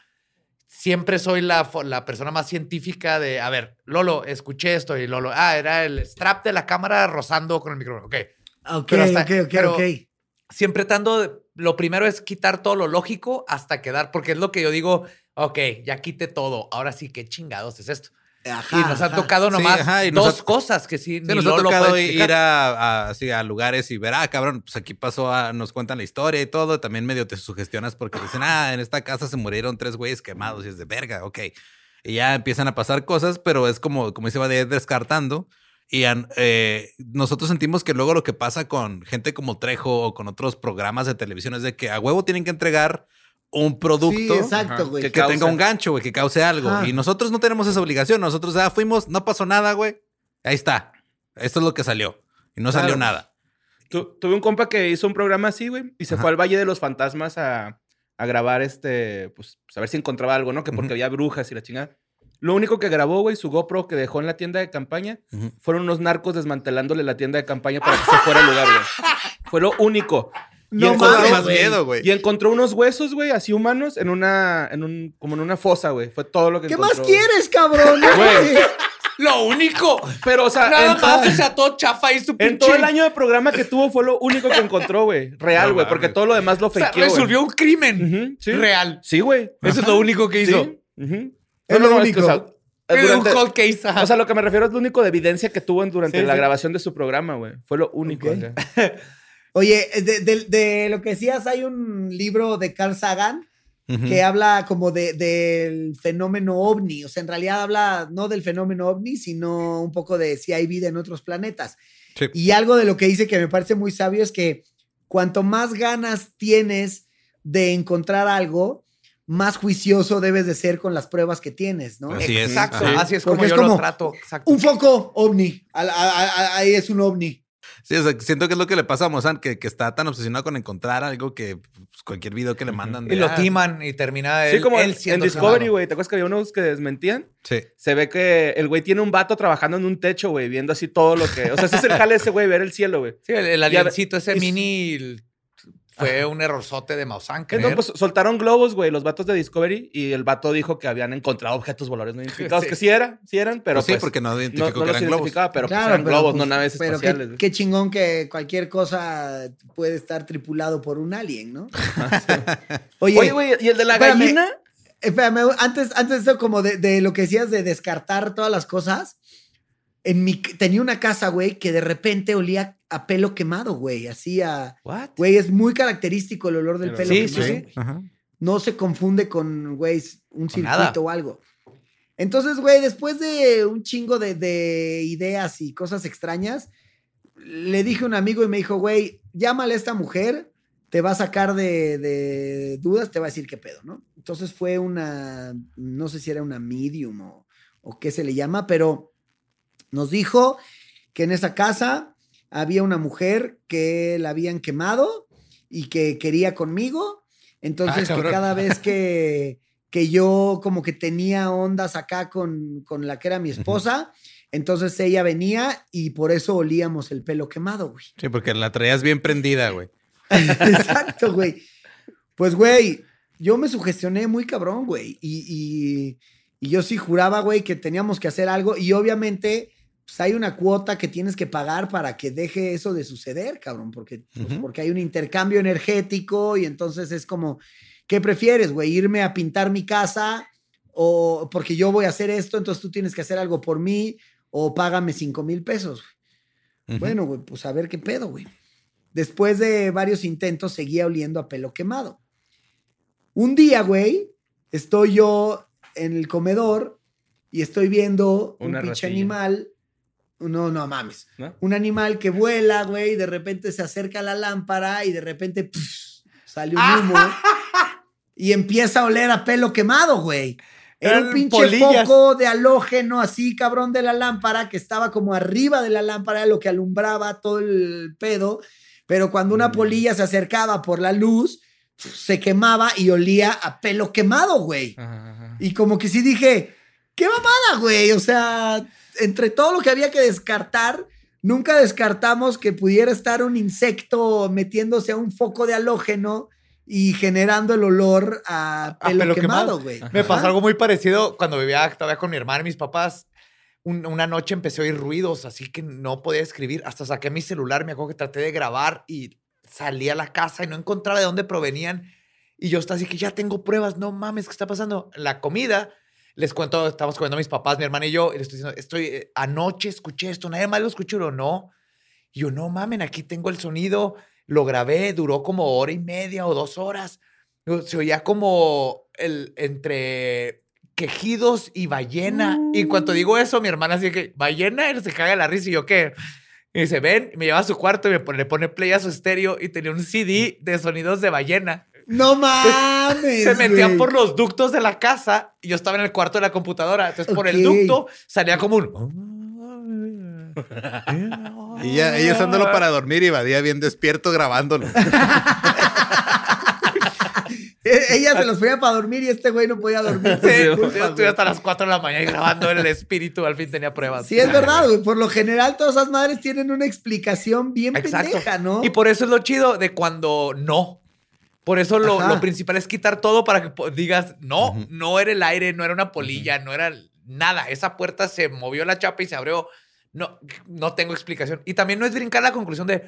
siempre soy la, la persona más científica de, a ver, Lolo, escuché esto y Lolo, ah, era el strap de la cámara rozando con el micrófono. Ok. Ok, Pero hasta- ok, ok, pero- ok. Siempre tratando, lo primero es quitar todo lo lógico hasta quedar, porque es lo que yo digo, ok, ya quité todo, ahora sí, qué chingados es esto. Ajá, y nos ha ajá. tocado Sí, nomás ajá, y nos dos ha- cosas que sí, Sí, ni nos ha tocado ir a, a- así a lugares y ver, ah, cabrón, pues aquí pasó, a- nos cuentan la historia y todo. También medio te sugestionas porque dicen, ah, en esta casa se murieron tres güeyes quemados y es de verga, ok. Y ya empiezan a pasar cosas, pero es como, como se va de- descartando. Y an- eh, nosotros sentimos que luego lo que pasa con gente como Trejo o con otros programas de televisión es de que a huevo tienen que entregar un producto Sí, exacto, que tenga un gancho, güey, que cause algo. Y nosotros no tenemos esa obligación. Nosotros ya fuimos, no pasó nada, güey. Ahí está. Esto es lo que salió. Y no salió nada. Tu- tuve un compa que hizo un programa así, güey, y se Ajá. fue al Valle de los Fantasmas a, a grabar este, pues, pues, a ver si encontraba algo, ¿no? Que porque había brujas y la chingada. Lo único que grabó, güey, su GoPro que dejó en la tienda de campaña, fueron unos narcos desmantelándole la tienda de campaña para que se fuera al lugar, güey. Fue lo único. Y No encontró- mames, más miedo, güey. Y encontró unos huesos, güey, así humanos, en una, en un, como en una fosa, güey. Fue todo lo que ¿Qué encontró. más güey. quieres, cabrón? Güey. Lo único. Pero, o sea, Nada en, más, o sea, todo chafa y su en todo el año de programa que tuvo fue lo único que encontró, güey. Real, No güey, porque todo lo demás lo O sea, fakeó, resolvió un crimen sí. real. Sí, güey. Eso es lo único que hizo. Sí. Es No, lo no, único. que, o sea, durante- un cold case. ajá. o sea, lo que me refiero es lo único de evidencia que tuvo durante Sí, la sí. grabación de su programa, güey. Fue lo único. Ok. Oye, de, de- de lo que decías, hay un libro de Carl Sagan que habla como de, del fenómeno ovni. O sea, en realidad habla no del fenómeno ovni, sino un poco de si hay vida en otros planetas. Sí. Y algo de lo que dice que me parece muy sabio es que cuanto más ganas tienes de encontrar algo, más juicioso debes de ser con las pruebas que tienes, ¿no? Así es. Exacto, Ajá. así es Porque como es yo lo como trato. Exacto. Un foco ovni. Al- a- a- a- Ahí es un ovni. Sí, o sea, siento que es lo que le pasa a Mozart, que, que está tan obsesionado con encontrar algo que pues, cualquier video que le mandan. de, Y lo ah, timan y termina Sí, como en, él en Discovery, güey. ¿Te acuerdas que había unos que desmentían? Sí. Se ve que el güey tiene un vato trabajando en un techo, güey, viendo así todo lo que. O sea, ese es el jale ese güey, ver el cielo, güey. Sí, el, el aliencito ese y- mini... fue un errorzote de Maussan. Que no, pues, soltaron globos, güey, los vatos de Discovery y el vato dijo que habían encontrado objetos voladores no identificados, Sí. que sí eran, sí eran, pero Pues sí, pues, porque no identificó no que los eran globos. pero pues, Claro, eran pero, globos, pues, no naves pero qué- espaciales. Qué, chingón que cualquier cosa puede estar tripulado por un alien, ¿no? Oye, Oye, güey, ¿y el de la espérame. gallina? espérame, antes, antes de eso, como de, de lo que decías de descartar todas las cosas, en mi, tenía una casa, güey, que de repente olía a pelo quemado, güey, así a... What? Güey, es muy característico el olor del Pero- pelo Sí, quemado. sí. güey. Ajá. No se confunde con, güey, un Con nada. circuito o algo. Entonces, güey, después de un chingo de, de ideas y cosas extrañas, le dije a un amigo y me dijo, güey, llámale a esta mujer, te va a sacar de, de dudas, te va a decir qué pedo, ¿no? Entonces fue una, no sé si era una medium o, o qué se le llama, pero nos dijo que en esa casa había una mujer que la habían quemado y que quería conmigo. Entonces, que cada vez que, que yo como que tenía ondas acá con, con la que era mi esposa, entonces ella venía y por eso olíamos el pelo quemado, güey. Sí, porque la traías bien prendida, güey. Exacto, güey. Pues, güey, yo me sugestioné muy cabrón, güey. Y, y- y yo sí juraba, güey, que teníamos que hacer algo. Y obviamente, pues hay una cuota que tienes que pagar para que deje eso de suceder, cabrón. Porque, pues, porque hay un intercambio energético y entonces es como, ¿qué prefieres, güey? ¿Irme a pintar mi casa? O porque yo voy a hacer esto, entonces tú tienes que hacer algo por mí. O págame cinco mil pesos. Bueno, güey, pues a ver qué pedo, güey. Después de varios intentos, seguía oliendo a pelo quemado. Un día, güey, estoy yo en el comedor y estoy viendo Una un pinche animal. No, no mames. ¿No? Un animal que vuela, güey, y de repente se acerca a la lámpara y de repente pff, sale un humo y empieza a oler a pelo quemado, güey. Era un pinche polillas. foco de halógeno así, cabrón, de la lámpara, que estaba como arriba de la lámpara, lo que alumbraba todo el pedo. Pero cuando una polilla se acercaba por la luz, se quemaba y olía a pelo quemado, güey. Ajá. Y como que sí dije, qué mamada, güey. O sea, entre todo lo que había que descartar, nunca descartamos que pudiera estar un insecto metiéndose a un foco de halógeno y generando el olor a A pelo, quemado, güey. Me pasó algo muy parecido cuando vivía todavía con mi hermana y mis papás. Un- una noche empecé a oír ruidos, así que no podía escribir. Hasta saqué mi celular, me acuerdo que traté de grabar y salí a la casa y no encontraba de dónde provenían. Y yo estaba así que ya tengo pruebas, no mames, ¿qué está pasando? La comida, les cuento, estamos comiendo mis papás, mi hermana y yo, y les estoy diciendo, estoy, eh, anoche escuché esto, nadie más lo escuchó, o no. Y yo, no mamen, aquí tengo el sonido, lo grabé, duró como hora y media o dos horas. Se oía como el, entre quejidos y ballena. Y en cuanto digo eso, mi hermana así que, ¿ballena? Y se caga la risa. Y yo, ¿qué? Y dice, ven, y me lleva a su cuarto y me pone- le pone play a su estéreo y tenía un CD de sonidos de ballena. No mames. Se metían por los ductos de la casa y yo estaba en el cuarto de la computadora. Entonces, por el ducto salía como un... Y ya, ella usándolo para dormir y Badía bien despierto grabándolo. Eh, Ella se los ponía para dormir y este güey no podía dormir. Sí, culpa, yo estuve hasta las 4 de la mañana grabando el espíritu. Al fin tenía pruebas. Sí, es verdad, güey. Por lo general, todas esas madres tienen una explicación bien Exacto. pendeja, ¿no? Y por eso es lo chido de cuando no. Por eso lo, principal es quitar todo para que digas, no, no era el aire, no era una polilla, no era nada. Esa puerta se movió la chapa y se abrió. No, no tengo explicación. Y también no es brincar la conclusión de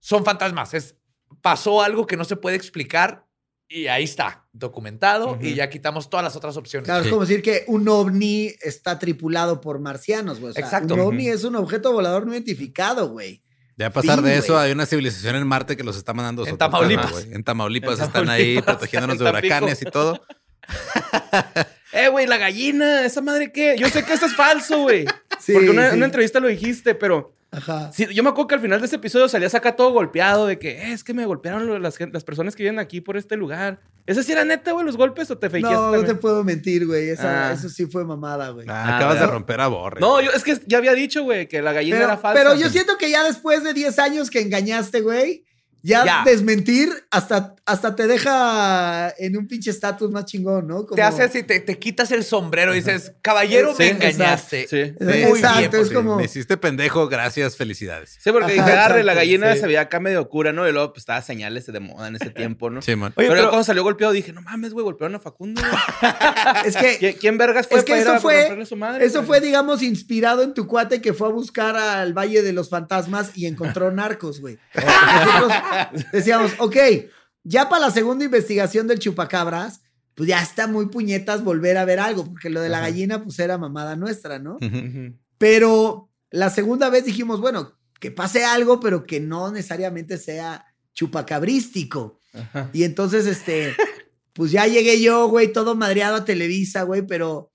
son fantasmas. Es pasó algo que no se puede explicar y ahí está, documentado y ya quitamos todas las otras opciones. Claro, Sí. es como decir que un ovni está tripulado por marcianos, güey. O sea, Exacto. Un ovni es un objeto volador no identificado, güey. Ya a pasar Fin, de eso, hay una civilización en Marte que los está mandando En Tamaulipas. En Tamaulipas En están ahí protegiéndonos de huracanes y todo. Eh, güey, la gallina, ¿esa madre qué? Yo sé que eso es falso, güey. Sí, Porque una, sí. una entrevista lo dijiste, pero Ajá. sí, yo me acuerdo que al final de este episodio salías acá todo golpeado de que "Eh, es que me golpearon las, las personas que viven aquí por este lugar. ¿Eso sí era neta, güey, los golpes o te fakeaste No, no te puedo mentir, güey. Esa- Ah. Eso sí fue mamada, güey. Ah, Ah, acabas de romper a Borre. No, yo es que ya había dicho, güey, que la gallina Pero, era falsa. pero yo siento que ya después de 10 años que engañaste, güey, ya, Ya. desmentir hasta, hasta te deja en un pinche estatus más chingón, ¿no? Te Como- hace así, te, te quitas el sombrero y dices, caballero, Sí, me exacto, engañaste. sí. Muy Exacto, bien, es como... Me hiciste pendejo, gracias, felicidades. Sí, porque Ajá, dije, agarre, la exacto, gallina sí. se veía acá medio cura, ¿no? Y luego pues estaba señales de moda en ese tiempo, ¿no? Sí, man. Oye, pero, pero- cuando salió golpeado dije, no mames, güey, golpearon a Facundo. Es que ¿Qui- ¿Quién vergas fue Es que para ir eso a fue- romperle su madre? Eso güey? fue, digamos, inspirado en tu cuate que fue a buscar al Valle de los Fantasmas y encontró narcos, güey. Nosotros decíamos, ok, ya para la segunda investigación del chupacabras, pues ya está muy puñetas volver a ver algo, porque lo de la Ajá. gallina, pues era mamada nuestra, ¿no? Pero la segunda vez dijimos, bueno, que pase algo, pero que no necesariamente sea chupacabrístico. Ajá. Y entonces, este, pues ya llegué yo, güey, todo madreado a Televisa, güey, pero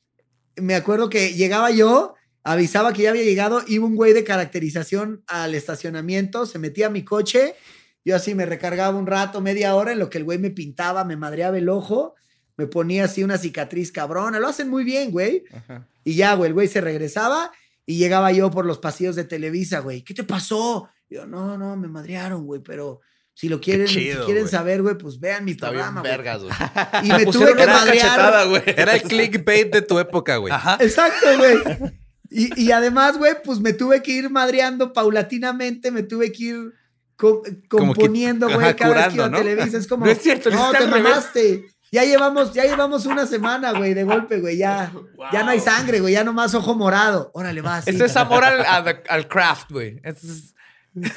me acuerdo que llegaba yo, avisaba que ya había llegado, iba un güey de caracterización al estacionamiento, se metía a mi coche, yo así me recargaba un rato, media hora, en lo que el güey me pintaba, me madreaba el ojo, me ponía así una cicatriz cabrona, lo hacen muy bien, güey. Ajá. Y ya, güey, el güey se regresaba y llegaba yo por los pasillos de Televisa, güey. ¿Qué te pasó? Yo, no, no, me madrearon, güey, pero si lo quieren, chido, si quieren saber, güey, pues vean mi Está programa, güey. vergas, güey. Y me tuve que madrear. güey. Era el clickbait de tu época, güey. Ajá. Exacto, güey. Y, y además, güey, pues me tuve que ir madreando paulatinamente, me tuve que ir co- componiendo, güey, cada vez que iba a curando, ¿no? Televisa. Es como, No es cierto, no, te mamaste. Ya llevamos, ya llevamos una semana, güey, de golpe, güey, ya, ya no hay sangre, güey, ya nomás ojo morado. Órale, vas. Esto es amor al, al- al craft, güey. Esto es-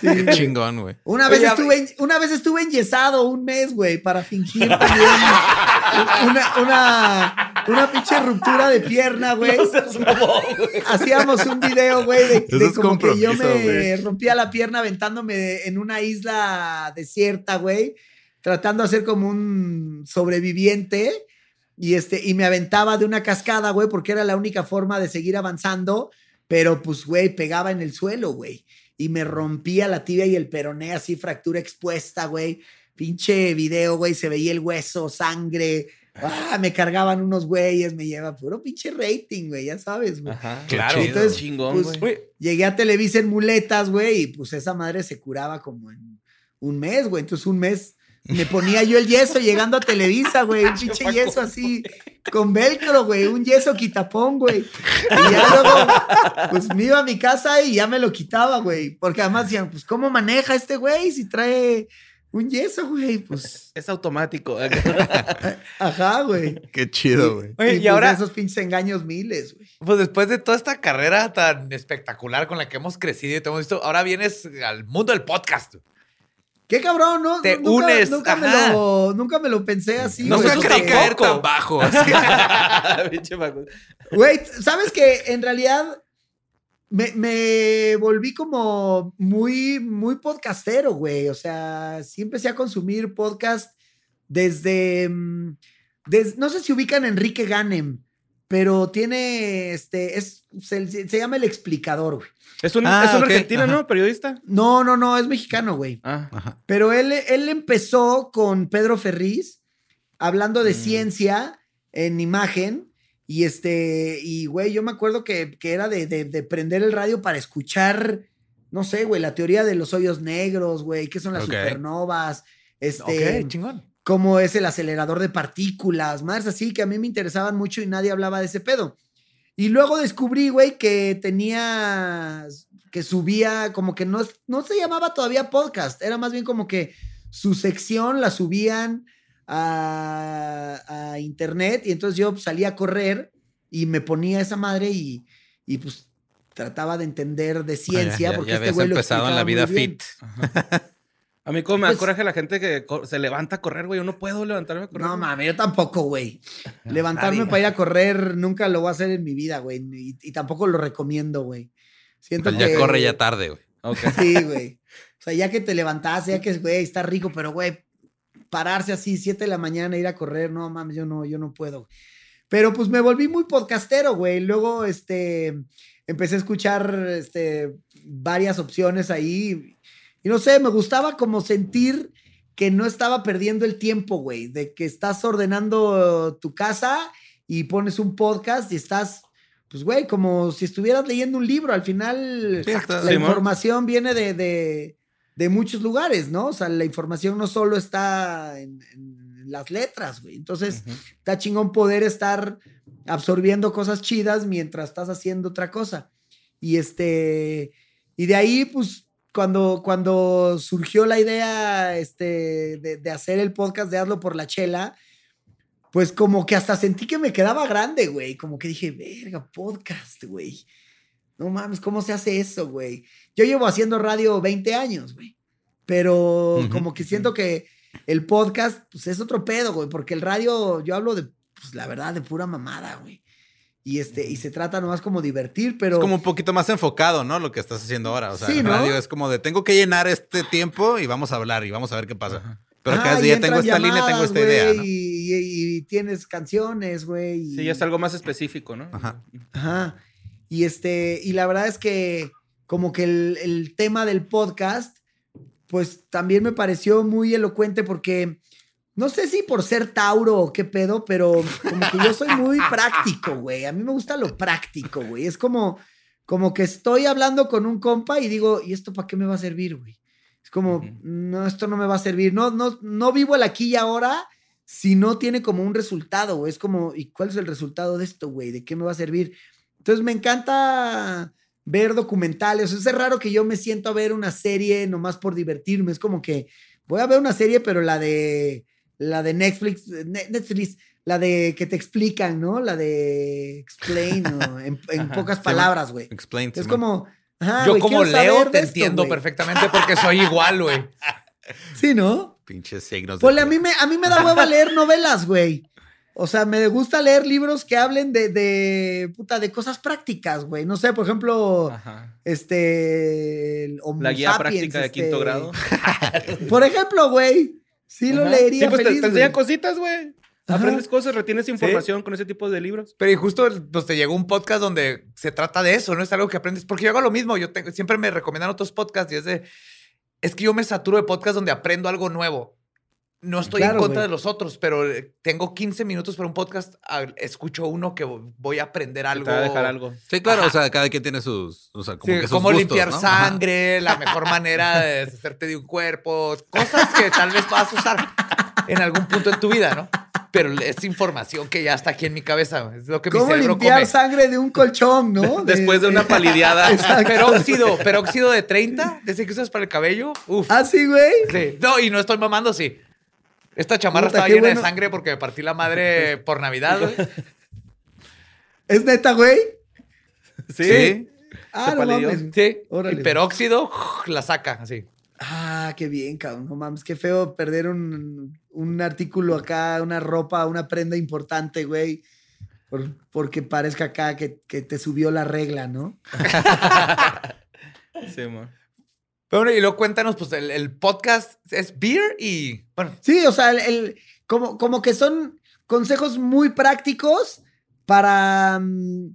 Qué chingón, güey. Una vez, Oye, a estuve, una vez estuve enyesado un mes, güey, para fingir también una, una, una pinche ruptura de pierna, güey. Hacíamos un video, güey, de, como que yo me rompía la pierna aventándome en una isla desierta, güey, tratando de hacer como un sobreviviente. Y, este, y me aventaba de una cascada, güey, porque era la única forma de seguir avanzando. Pero, pues, güey, pegaba en el suelo, güey. Y me rompía la tibia y el peroné, así, fractura expuesta, güey. Pinche video, güey, se veía el hueso, sangre. Ah, me cargaban unos güeyes, me lleva puro pinche rating, güey, ya sabes, güey. Ajá. Claro. Chido. Entonces, chingón, pues, güey. Llegué a Televisa en muletas, güey, y pues esa madre se curaba como en un mes, güey. Entonces, un mes me ponía yo el yeso llegando a Televisa, güey. Un pinche yeso así con velcro, güey. Un yeso quitapón, güey. Y ya luego, pues me iba a mi casa y ya me lo quitaba, güey. Porque además decían, pues, ¿cómo maneja este güey si trae un yeso, güey? Pues, Es automático. ajá, güey. Qué chido, güey. Oye, y, pues, ahora, esos pinches engaños miles, güey. pues después de toda esta carrera tan espectacular con la que hemos crecido y te hemos visto, ahora vienes al mundo del podcast. Qué cabrón, ¿no? Te nunca, unes, Nunca me, lo, nunca me lo pensé así. No porque- creí caer tan bajo. Güey, ¿sabes que En realidad me, me volví como muy, muy podcastero, güey. O sea, sí empecé a consumir podcast desde, mm, no sé si ubican a Enrique Ganem, pero tiene, este, es, se, se llama El Explicador, güey. Es un, Ah, es un argentino, ajá. ¿no? Periodista. No, no, no, es mexicano, güey. Ah. Ajá. Pero él, él empezó con Pedro Ferriz hablando de Mm. ciencia en imagen. Y este, y güey, yo me acuerdo que, que era de, de- de prender el radio para escuchar, no sé, güey, la teoría de los hoyos negros, güey, qué son las supernovas, este, chingón. cómo es el acelerador de partículas, más así, que a mí me interesaban mucho y nadie hablaba de ese pedo. Y luego descubrí, güey, que tenía, que subía, como que no, no se llamaba todavía podcast, era más bien como que su sección la subían a, a internet y entonces yo salía a correr y me ponía esa madre y, y pues trataba de entender de ciencia Ya- porque ya este habías güey lo empezado en la vida fit. A mí como me da Pues- coraje la gente que se levanta a correr, güey. Yo no puedo levantarme a correr. No mames, yo tampoco, güey. Levantarme Nadie. para ir a correr nunca lo voy a hacer en mi vida, güey. Y, y tampoco lo recomiendo, güey. Siento Pues ya que- corre ya tarde, güey. Ok. Sí, güey. O sea, ya que te levantaste, ya que, güey, está rico, pero, güey, pararse así, 7 de la mañana, ir a correr, no mames, yo no, yo no puedo. Pero pues me volví muy podcastero, güey. Luego, este, empecé a escuchar, este, varias opciones ahí. Y no sé, me gustaba como sentir que no estaba perdiendo el tiempo, güey. De que estás ordenando tu casa y pones un podcast y estás, pues, güey, como si estuvieras leyendo un libro. Al final, Sí, está- la información viene de, de, de muchos lugares, ¿no? O sea, la información no solo está en, en las letras, güey. Entonces, está chingón poder estar absorbiendo cosas chidas mientras estás haciendo otra cosa. Y este, y de ahí, pues, cuando, cuando surgió la idea este, de, de hacer el podcast de Hazlo por la Chela, pues como que hasta sentí que me quedaba grande, güey. Como que dije, verga, podcast, güey. No mames, ¿cómo se hace eso, güey? Yo llevo haciendo radio 20 años, güey. Pero Ujú. como que siento que el podcast, pues es otro pedo, güey. Porque el radio, yo hablo de, pues la verdad, de pura mamada, güey. Y, este, y se trata nomás como divertir, pero... Es como un poquito más enfocado, ¿no? Lo que estás haciendo ahora. O sea, Sí, el ¿no? radio es como de tengo que llenar este tiempo y vamos a hablar y vamos a ver qué pasa. Pero Ajá, cada día tengo esta línea, tengo llamadas, esta idea, güey, ¿no? Y, y- y tienes canciones, güey. y- Sí, ya es algo más específico, ¿no? Ajá. Ajá. Y este, y la verdad es que como que el, el tema del podcast, pues también me pareció muy elocuente porque no sé si por ser Tauro o qué pedo, pero como que yo soy muy práctico, güey. A mí me gusta lo práctico, güey. Es como, como que estoy hablando con un compa y digo, ¿y esto para qué me va a servir, güey? Es como, no, esto no me va a servir. No, no, no vivo el aquí y ahora si no tiene como un resultado, güey. Es como, ¿y cuál es el resultado de esto, güey? ¿De qué me va a servir? Entonces me encanta ver documentales. Es raro que yo me siento a ver una serie nomás por divertirme. Es como que voy a ver una serie, pero la de la de Netflix, Ne- Netflix, la de que te explican, ¿no? La de explain, o en, en Ajá. pocas palabras, güey. Explain. Es como, ajá, Yo como leo te esto, entiendo perfectamente porque soy igual, güey. Sí, ¿no? Pinches signos. Ponle, a mí me, a mí me da hueva leer novelas, güey. O sea, me gusta leer libros que hablen de, de, puta, de cosas prácticas, güey. No sé, por ejemplo, Ajá. este... el Homo La guía sapiens, práctica de este, quinto grado. Por ejemplo, güey. Sí lo leería Sí, pues te- feliz, te, enseña güey. cositas, güey. Ajá. Aprendes cosas, retienes información con ese tipo de libros. Pero y justo pues, te llegó un podcast donde se trata de eso, ¿no? Es algo que aprendes. Porque yo hago lo mismo. Yo tengo- siempre me recomiendan otros podcasts y es de. Es que yo me saturo de podcasts donde aprendo algo nuevo. No estoy Claro, en contra güey. de los otros, pero eh, tengo 15 minutos para un podcast. Escucho uno que voy a aprender algo. Te va a dejar algo. Sí, claro, Ajá. o sea, cada quien tiene sus. O sea, como Sí, que sus cómo gustos, limpiar ¿no? Ajá. sangre, la mejor manera de deshacerte de un cuerpo, cosas que tal vez vas a usar en algún punto en tu vida, ¿no? Pero es información que ya está aquí en mi cabeza. Es lo que mi ¿Cómo cerebro limpiar come. sangre de un colchón, no? Después de una palideada. Peróxido, peróxido de 30, de ese que usas para el cabello. Uf. Ah, sí, güey. Sí. No, y no estoy mamando, sí. Esta chamarra Puta, estaba llena bueno. de sangre porque me partí la madre por Navidad, güey. ¿Es neta, güey? Sí. Ah, no mames. Sí. Órale. El peróxido la saca, así. Ah, qué bien, cabrón. No mames, qué feo perder un, un artículo acá, una ropa, una prenda importante, güey. por- porque parezca acá que, que te subió la regla, ¿no? Sí, man. Pero bueno, y luego cuéntanos, pues el, el podcast es beer y. Bueno, Sí, o sea, el, el- como, como que son consejos muy prácticos para, mm,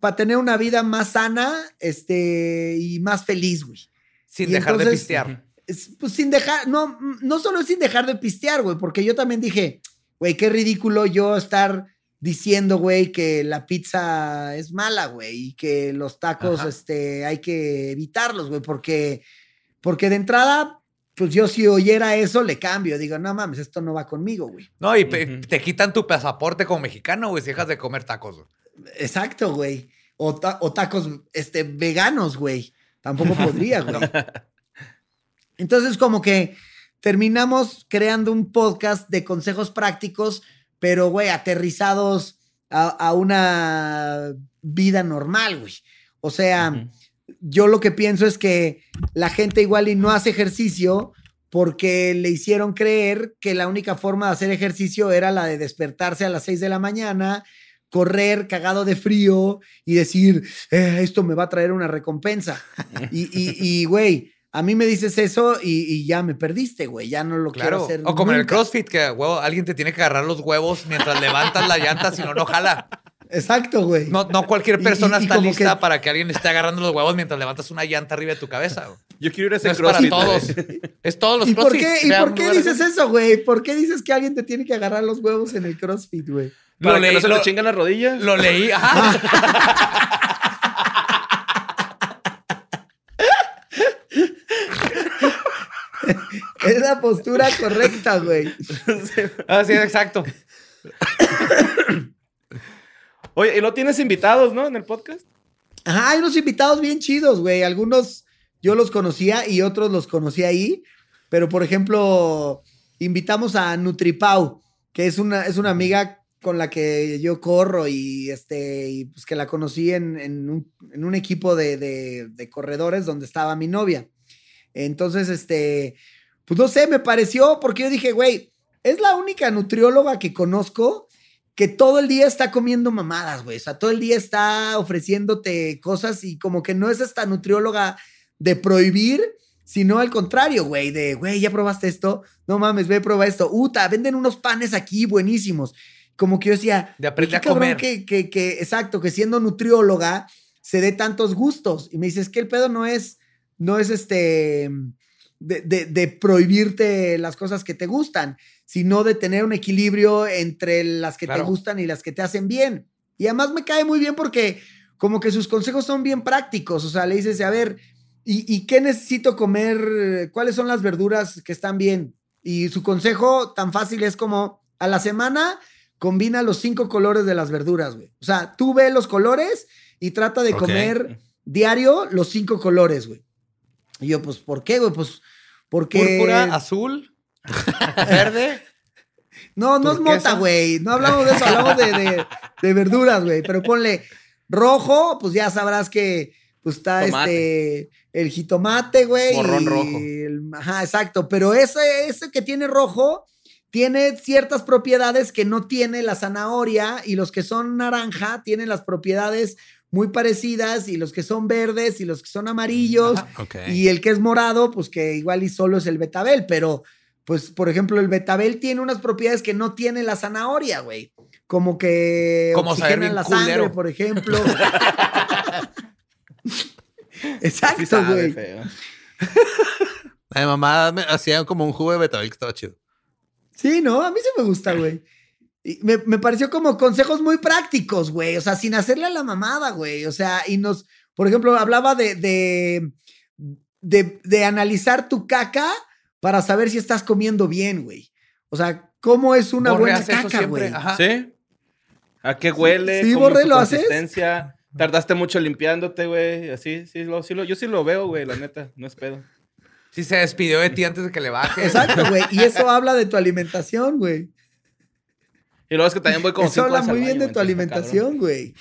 para tener una vida más sana este, y más feliz, güey. sin Y dejar de pistear. Es, pues sin dejar, no, no solo es sin dejar de pistear, güey, porque yo también dije, güey, qué ridículo yo estar diciendo, güey, que la pizza es mala, güey, y que los tacos, Ajá. este, hay que evitarlos, güey, porque, porque de entrada, pues yo si oyera eso, le cambio, digo, no mames, esto no va conmigo, güey. No, y te quitan tu pasaporte como mexicano, güey, si dejas de comer tacos. güey. Exacto, güey. O, ta- o tacos, este, veganos, güey. Tampoco podría, güey. Entonces, como que terminamos creando un podcast de consejos prácticos, pero, güey, aterrizados a, a una vida normal, güey. O sea. Yo lo que pienso es que la gente igual y no hace ejercicio porque le hicieron creer que la única forma de hacer ejercicio era la de despertarse a las 6 de la mañana, correr cagado de frío y decir, "Eh, esto me va a traer una recompensa. y, y, y, güey, a mí me dices eso y, y ya me perdiste, güey, ya no lo quiero hacer. O como en el. CrossFit, que huevo, alguien te tiene que agarrar los huevos mientras levantas la llanta, si no, no jala. Exacto, güey. No, no cualquier persona y- y está lista que- para que alguien esté agarrando los huevos mientras levantas una llanta arriba de tu cabeza. güey. Yo quiero ir a ese No es para todos. güey. Es todos los ¿Y por CrossFit. qué, ¿y por qué dices eso, güey? ¿Por qué dices que alguien te tiene que agarrar los huevos en el CrossFit, güey? Para Lo que leí, no se lo- te chingan las rodillas. Lo leí, ajá. la postura correcta, güey. Ah, sí, exacto. Oye, y no tienes invitados, ¿no? En el podcast. Ajá, hay unos invitados bien chidos, güey. Algunos yo los conocía y otros los conocí ahí. Pero, por ejemplo, invitamos a Nutripau, que es una, es una amiga con la que yo corro y, este, y pues que la conocí en, en un, en un equipo de, de- de corredores donde estaba mi novia. Entonces, este, pues no sé, me pareció porque yo dije, güey, es la única nutrióloga que conozco que todo el día está comiendo mamadas, güey. O sea, todo el día está ofreciéndote cosas y como que no es esta nutrióloga de prohibir, sino al contrario, güey, de, güey, ya probaste esto, no mames, ve, prueba esto. Uta, venden unos panes aquí buenísimos. Como que yo decía, De aprender "Qué a comer". Que, que, que, exacto, que siendo nutrióloga se dé tantos gustos. Y me dices que el pedo no es, no es este, de, de- de prohibirte las cosas que te gustan, sino de tener un equilibrio entre las que Claro. te gustan y las que te hacen bien. Y además me cae muy bien porque como que sus consejos son bien prácticos. O sea, le dices, a ver, ¿y, y qué necesito comer? ¿Cuáles son las verduras que están bien? Y su consejo tan fácil es como a la semana combina los cinco colores de las verduras, güey. O sea, tú ve los colores y trata de comer diario los cinco colores, güey. Y yo, pues, ¿por qué, güey? Pues, porque... Púrpura, azul, verde. No, no es mota, güey. No hablamos de eso, hablamos de, de- de verduras, güey. Pero ponle rojo, pues ya sabrás que pues está Tomate. este el jitomate, güey. Morrón rojo. el- ajá, exacto. Pero ese, ese que tiene rojo tiene ciertas propiedades que no tiene la zanahoria y los que son naranja tienen las propiedades muy parecidas y los que son verdes y los que son amarillos Ok. y el que es morado, pues que igual y solo es el betabel, pero pues por ejemplo el betabel tiene unas propiedades que no tiene la zanahoria, güey. Como que Como saber oxigena bien la sangre, por ejemplo. Exacto, güey. de mamá me hacía como un jugo de betabel que estaba chido. Sí, no, a mí sí me gusta, güey. Y me, me pareció como consejos muy prácticos, güey. O sea, sin hacerle a la mamada, güey. O sea, y nos, por ejemplo, hablaba de, de, de, de analizar tu caca para saber si estás comiendo bien, güey. O sea, ¿cómo es una Borre buena caca, güey? ajá. ¿Sí? ¿A qué huele? Sí, ¿Cómo es Borre, su ¿lo haces? Tardaste mucho limpiándote, güey. Así, sí, lo, sí lo, yo sí lo veo, güey, la neta. No es pedo. Sí se despidió de ti antes de que le baje. Exacto, güey. Y eso habla de tu alimentación, güey. Y luego es que también voy como Eso cinco habla veces al muy bien baño, de tu alimentación, güey.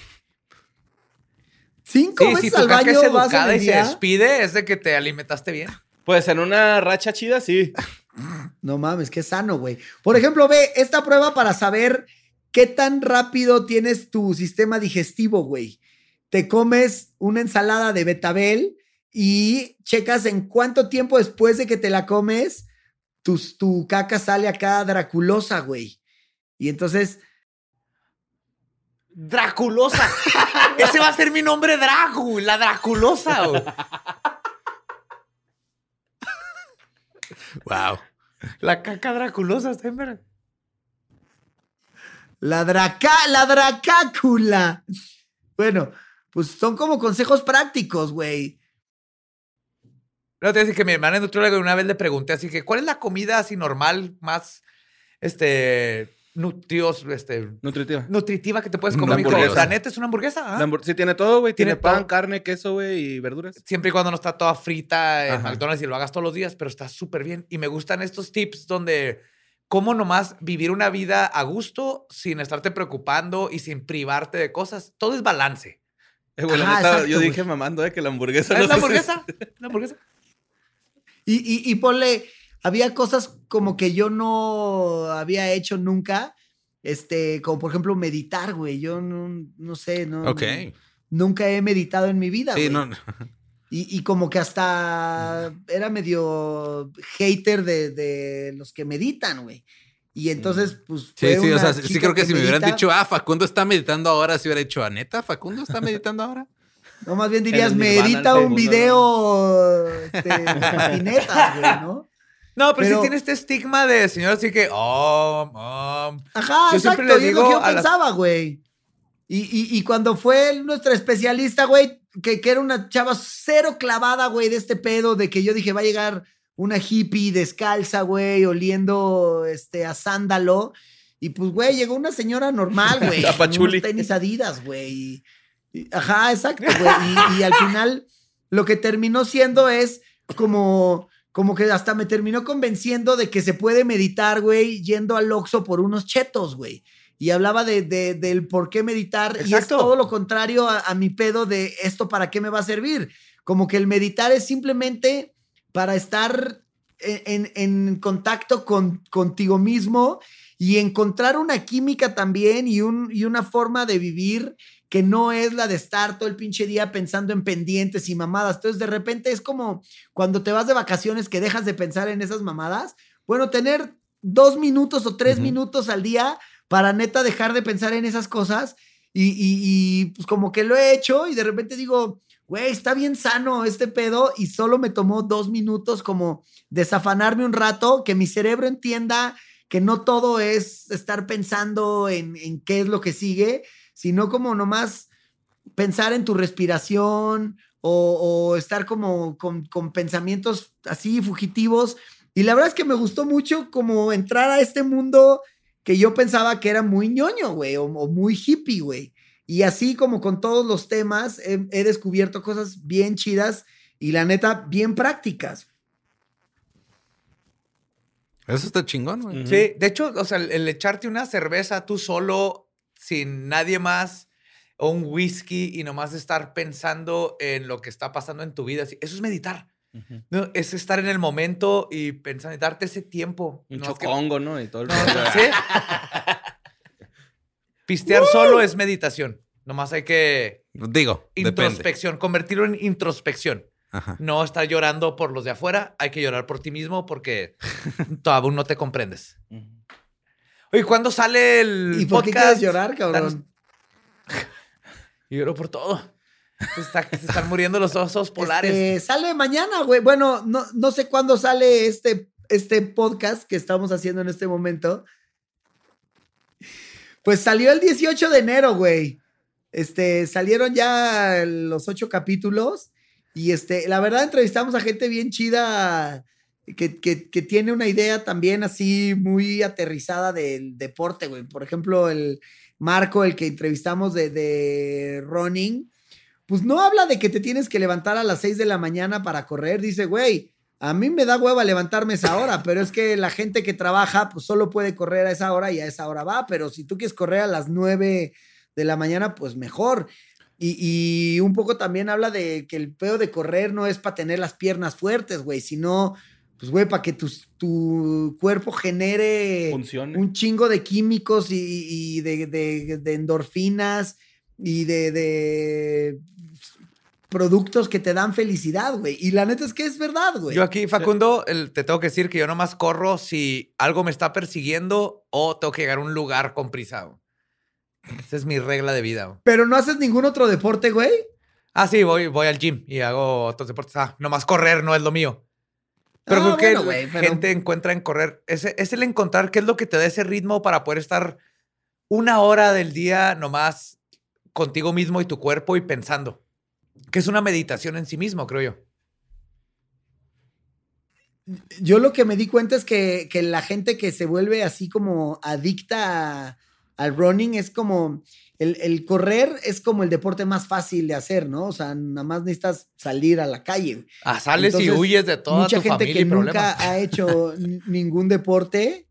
Cinco Sí, veces si tu al caca es baño vas en educada y se despide, es de que te alimentaste bien. Pues en una racha chida, sí. No mames, qué sano, güey. Por ejemplo, ve esta prueba para saber qué tan rápido tienes tu sistema digestivo, güey. Te comes una ensalada de betabel y checas en cuánto tiempo después de que te la comes, tu, tu caca sale acá draculosa, güey. Y entonces, Draculosa. Ese va a ser mi nombre, Dragu, la Draculosa. güey. Wow. La caca Draculosa, está en verga. la draca, la dracácula. Bueno, pues son como consejos prácticos, güey. No, te decir que mi hermana y una vez le pregunté así que, ¿cuál es la comida así normal, más, este, nutrios, este, Nutritiva. nutritiva que te puedes comer? Me dijo, hamburguesa. la neta es una hamburguesa. ¿ah? La hambur- sí, tiene todo, güey. Tiene, Tiene pan, todo. carne, queso, güey, y verduras. Siempre y cuando no está toda frita en Ajá. McDonald's y lo hagas todos los días, pero está súper bien. Y me gustan estos tips donde cómo nomás vivir una vida a gusto sin estarte preocupando y sin privarte de cosas. Todo es balance. Eh, neta, yo dije mamando, eh, que la hamburguesa ¿Es no la hamburguesa? ¿La hamburguesa? Y, y, y ponle, había cosas como que yo no había hecho nunca, este, como por ejemplo meditar, güey. Yo no, no sé, no, Ok. nunca he meditado en mi vida, Sí, güey. no. Y, y como que hasta era medio hater de, de los que meditan, güey. Y entonces, pues. Sí, fue sí, o una sea, sí creo que, si me hubieran medita- dicho, ah, Facundo está meditando ahora, si hubiera dicho, ¿a neta? ¿Facundo está meditando ahora? No, más bien dirías, el me Nirvana, edita el un video este, de patinetas, güey, ¿no? No, pero, Pero- sí tiene este estigma de señor así que, oh, oh. Ajá, Yo exacto. siempre le digo yo las- pensaba, güey. Y, y, y cuando fue nuestra especialista, güey, que, que era una chava cero clavada, güey, de este pedo, de que yo dije, va a llegar una hippie descalza, güey, oliendo este, a sándalo. Y pues, güey, llegó una señora normal, güey. A con Pachuli. unos tenis adidas, güey. Ajá, exacto, güey. Y, y al final, lo que terminó siendo es como, como que hasta me terminó convenciendo de que se puede meditar, güey, yendo al Oxxo por unos chetos, güey. Y hablaba de, de- del por qué meditar. Y es todo lo contrario a, a mi pedo de esto para qué me va a servir. Como que el meditar es simplemente para estar en, en- en contacto con, contigo mismo y encontrar una química también y, un, y una forma de vivir que no es la de estar todo el pinche día pensando en pendientes y mamadas. Entonces, de repente es como cuando te vas de vacaciones que dejas de pensar en esas mamadas. Bueno, tener dos minutos o tres minutos al día para neta dejar de pensar en esas cosas. Y, y- y, pues como que lo he hecho y de repente digo, güey, está bien sano este pedo y solo me tomó dos minutos como desafanarme un rato, que mi cerebro entienda que no todo es estar pensando en, en qué es lo que sigue, sino como nomás pensar en tu respiración o, o estar como con, con pensamientos así fugitivos. Y la verdad es que me gustó mucho como entrar a este mundo que yo pensaba que era muy ñoño, güey, o, o muy hippie, güey. Y así como con todos los temas, he, he descubierto cosas bien chidas y la neta, bien prácticas. Eso está chingón, güey. Sí, de hecho, o sea, el, el echarte una cerveza tú solo, sin nadie más, o un whisky y nomás estar pensando en lo que está pasando en tu vida, eso es meditar. Ujú. ¿no? Es estar en el momento y pensar darte ese tiempo. Un No, es que- chocongo, ¿no? Y todo el No. ¿sí? Pistear solo es meditación. Nomás hay que Digo, depende. introspección, convertirlo en introspección. Ajá. No estar llorando por los de afuera, hay que llorar por ti mismo porque todavía no te comprendes. Ujú. Oye, ¿cuándo sale el ¿Y por qué podcast? quieres llorar, cabrón? Lloro por todo. Se, está- se están muriendo los osos polares. Este, sale mañana, güey. Bueno, no, no sé cuándo sale este, este podcast que estamos haciendo en este momento. Pues salió el 18 de enero, güey. Este, salieron ya los ocho capítulos. Y este, la verdad, entrevistamos a gente bien chida que, tiene una idea también así muy aterrizada del deporte, güey. Por ejemplo, el Marco, el que entrevistamos de, de running, pues no habla de que te tienes que levantar a las 6 de la mañana para correr. Dice, güey, a mí me da hueva levantarme esa hora, pero es que la gente que trabaja, pues solo puede correr a esa hora y a esa hora va. Pero si tú quieres correr a las 9 de la mañana, pues mejor. Y, y un poco también habla de que el pedo de correr no es para tener las piernas fuertes, güey, sino, pues, güey, para que tus- tu cuerpo genere Funcione. un chingo de químicos y, y de, de- de endorfinas y de, de productos que te dan felicidad, güey. Y la neta es que es verdad, güey. Yo aquí, Facundo, el- te tengo que decir que yo nomás corro si algo me está persiguiendo o tengo que llegar a un lugar con prisa. güey. Esa es mi regla de vida. güey. Pero no haces ningún otro deporte, güey. Ah, sí, voy, voy al gym y hago otros deportes. Ah, nomás correr no es lo mío. Pero Ah, creo bueno, pero- gente encuentra en correr. Ese, es el encontrar qué es lo que te da ese ritmo para poder estar una hora del día nomás contigo mismo y tu cuerpo y pensando. Que es una meditación en sí mismo, creo yo. Yo lo que me di cuenta es que, que la gente que se vuelve así como adicta a- al running es como. El, el correr es como el deporte más fácil de hacer, ¿no? O sea, nada más necesitas salir a la calle. güey. Ah, sales y huyes de toda Mucha tu gente familia que y nunca ha hecho ningún deporte,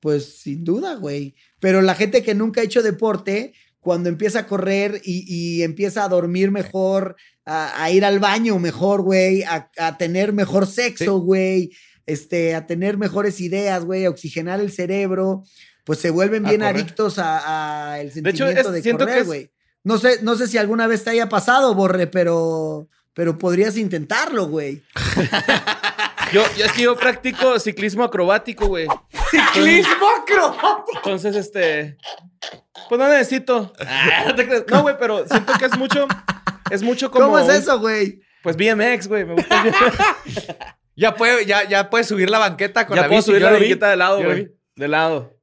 pues sin duda, güey. Pero la gente que nunca ha hecho deporte, cuando empieza a correr y, y empieza a dormir mejor, a, a ir al baño mejor, güey, a, a tener mejor sexo, güey, este, a tener mejores ideas, güey, a oxigenar el cerebro, pues se vuelven A bien correr. adictos a, a el De hecho, sentimiento es- de siento que correr, es- güey. No sé, no sé si alguna vez te haya pasado, Borre, pero, pero podrías intentarlo, güey. Yo, yo es que yo practico ciclismo acrobático, güey. ¡Ciclismo acrobático! Entonces, este. Pues no necesito. Ah, no güey, pero siento que es mucho. Es mucho como. ¿Cómo es eso, güey? Pues BMX, güey. Me gusta. Ya puede, ya, ya puedes subir la banqueta con ya la puedo bici. subir yo la vi. banqueta de lado, güey. De lado.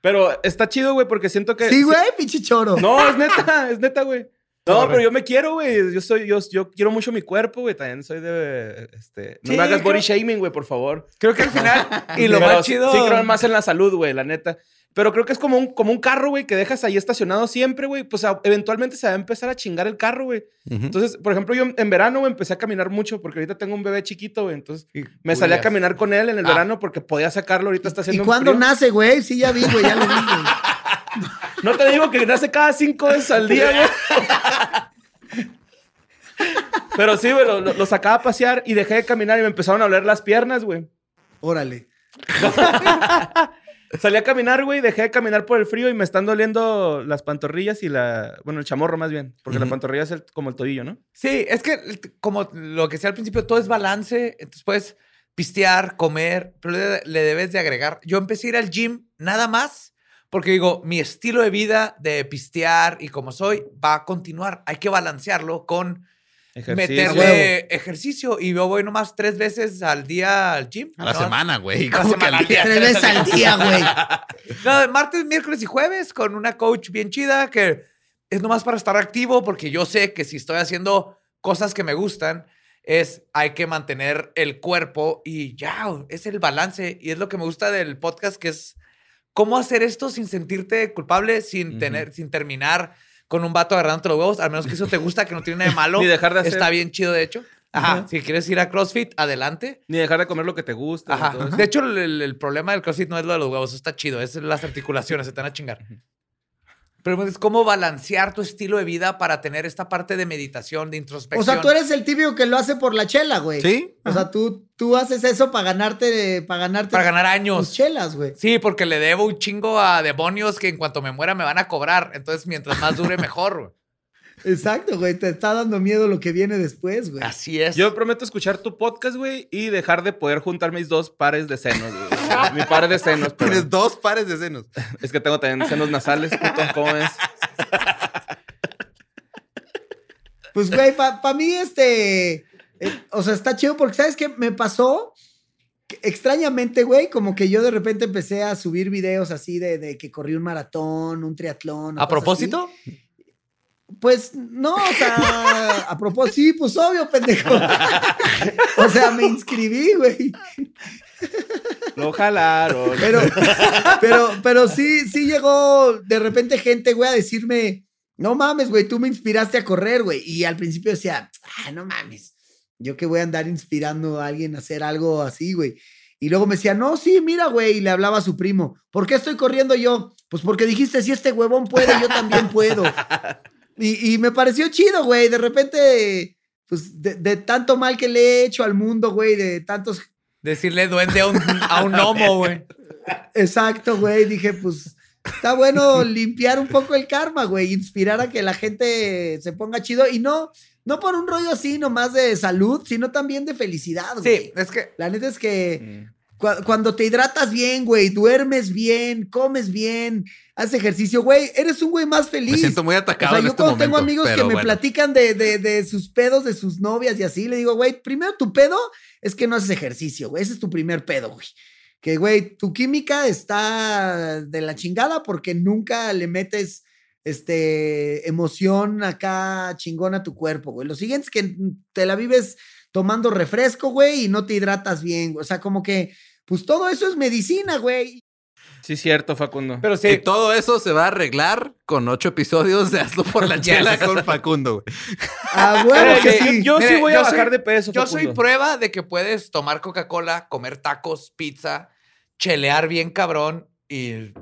Pero está chido, güey, porque siento que. Sí, güey, pinche choro. No, es neta, es neta, güey. No, pero yo me quiero, güey. Yo soy, yo, yo quiero mucho mi cuerpo, güey. También soy de, este... No Sí, me hagas body shaming, güey, por favor. Creo que al final, y lo Pero más chido... Sí, creo más en la salud, güey, la neta. Pero creo que es como un, como un carro, güey, que dejas ahí estacionado siempre, güey. Pues a- eventualmente se va a empezar a chingar el carro, güey. Entonces, por ejemplo, yo en verano, güey, empecé a caminar mucho porque ahorita tengo un bebé chiquito, güey. Entonces, me salí a caminar con él en el Ah. verano porque podía sacarlo. Ahorita está ¿Y haciendo un cuándo frío. nace, güey? Sí, ya vi, güey, ya lo vi, güey. No te digo que nace cada cinco veces al día, güey. Pero sí, güey, lo, lo- lo sacaba a pasear y dejé de caminar y me empezaron a oler las piernas, güey. Órale. Salí a caminar, güey, dejé de caminar por el frío y me están doliendo las pantorrillas y la... Bueno, el chamorro más bien, porque la pantorrilla es el- como el tobillo, ¿no? Sí, es que como lo que decía al principio, todo es balance. Entonces puedes pistear, comer, pero le, le debes de agregar. Yo empecé a ir al gym nada más porque digo, mi estilo de vida de pistear y como soy va a continuar. Hay que balancearlo con Ejercicio. meterle ejercicio. Y yo voy nomás tres veces al día al gym. A la ¿no? semana, güey. A la ¿Cómo que semana, al día? Tres veces al día, güey. No, martes, miércoles y jueves con una coach bien chida que es nomás para estar activo porque yo sé que si estoy haciendo cosas que me gustan es hay que mantener el cuerpo y ya, es el balance y es lo que me gusta del podcast que es cómo hacer esto sin sentirte culpable, sin tener sin terminar con un vato agarrándote los huevos, al menos que eso te gusta, que no tiene nada de malo. Ni dejar de hacer- Está bien chido, de hecho. Ajá, si quieres ir a CrossFit, adelante. Ni dejar de comer lo que te gusta. todo Ajá. eso. De hecho, el, el- el problema del CrossFit no es lo de los huevos, eso está chido, es las articulaciones, se te van a chingar. Pero es cómo balancear tu estilo de vida para tener esta parte de meditación, de O introspección. sea, tú eres el típico que lo hace por la chela, güey. ¿Sí? O sea, tú, tú haces eso para ganarte, para ganarte para ganar tus años. chelas, güey. Sí, porque le debo un chingo a demonios que en cuanto me muera me van a cobrar. Entonces, mientras más dure, mejor. Exacto, güey. Te está dando miedo lo que viene después, güey. Así es. Yo prometo escuchar tu podcast, güey, y dejar de poder juntar mis dos pares de senos, güey. Mi par de senos, pero Tienes dos pares de senos. es que tengo también senos nasales, puto, ¿cómo ves? Pues, güey, para mí, este. eh, o sea, está chido porque, ¿sabes qué? Me pasó. extrañamente, güey, como que yo de repente empecé a subir videos así de, de que corrí un maratón, un triatlón. o ¿A cosas propósito? así. Pues no, o sea, a propósito, sí, pues obvio, pendejo. o sea, me inscribí, güey. Lo jalaron. Pero, pero, pero sí, sí llegó de repente gente, güey, a decirme, no mames, güey, tú me inspiraste a correr, güey. Y al principio decía, ah, no mames, yo que voy a andar inspirando a alguien a hacer algo así, güey. Y luego me decía, no, sí, mira, güey, y le hablaba a su primo, ¿por qué estoy corriendo yo? Pues porque dijiste, si este huevón puede, yo también puedo. Y, y me pareció chido, güey, de repente, pues de, de tanto mal que le he hecho al mundo, güey, de tantos Decirle duende a un, a un gnomo, güey. Exacto, güey. Dije, pues está bueno limpiar un poco el karma, güey. Inspirar a que la gente se ponga chido. Y no, no por un rollo así nomás de salud, sino también de felicidad, güey. Sí, es que La neta es que Mm. Cua- cuando te hidratas bien, güey, duermes bien, comes bien, haces ejercicio, güey, eres un güey más feliz. Me siento muy O atacado sea, en yo este cuando momento. tengo amigos que me bueno. platican de, de- de sus pedos, de sus novias y así, le digo, güey, primero tu pedo es que no haces ejercicio, güey. Ese es tu primer pedo, güey. Que, güey, tu química está de la chingada porque nunca le metes este, emoción acá chingón a tu cuerpo, güey. Lo siguiente es que te la vives tomando refresco, güey, y no te hidratas bien. güey. O sea, como que, pues todo eso es medicina, güey. Sí, cierto, Facundo. Pero Y sí, todo eso se va a arreglar con ocho episodios de Hazlo por la chela con Facundo, güey. Ah, bueno, que yo- sí. Yo sí voy a soy- bajar de peso, yo soy prueba de que puedes tomar Coca-Cola, comer tacos, pizza, chelear bien cabrón y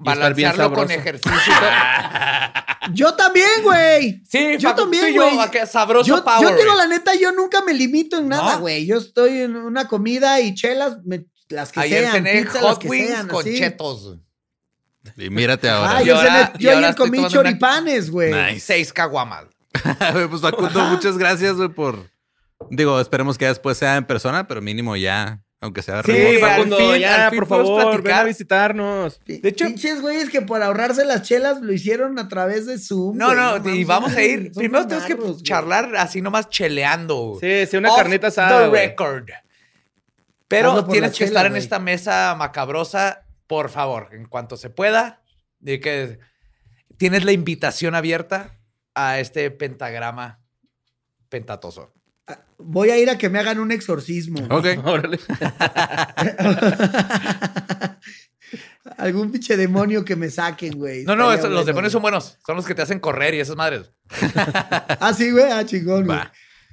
balancearlo con ejercicio. Yo también, güey. sí, Yo también, yo, güey. sabroso Yo, power. yo digo la neta, yo nunca me limito en nada, ¿No? güey. Yo estoy en una comida y chelas, me- las que Ayer sean, las hot que wings sean, con así. chetos. Y mírate ahora. Ah, yo, ahora- yo ahora ayer comí una- choripanes, güey. Nice. Seis caguamas. pues Facundo, muchas gracias, güey, por. Digo, esperemos que después sea en persona, pero mínimo ya, aunque sea Sí, remoto. al Facundo, fin- ya, al fin por favor, ven a visitarnos. De hecho- Pinches güeyes que por ahorrarse las chelas lo hicieron a través de Zoom. No, no, y vamos a ir. Primero tenemos que güey. charlar así nomás cheleando. Sí, sí, una Off carnita asada, The güey. record. Pero tienes que chela, estar en esta mesa macabrosa, por favor, en cuanto se pueda. De que tienes la invitación abierta. a este pentagrama pentatoso. Voy a ir a que me hagan un exorcismo. Ok. Órale. Algún pinche demonio que me saquen, güey. No, no, los demonios son buenos. Son los que te hacen correr y esas madres. Ah, sí, güey. Ah, chingón, güey.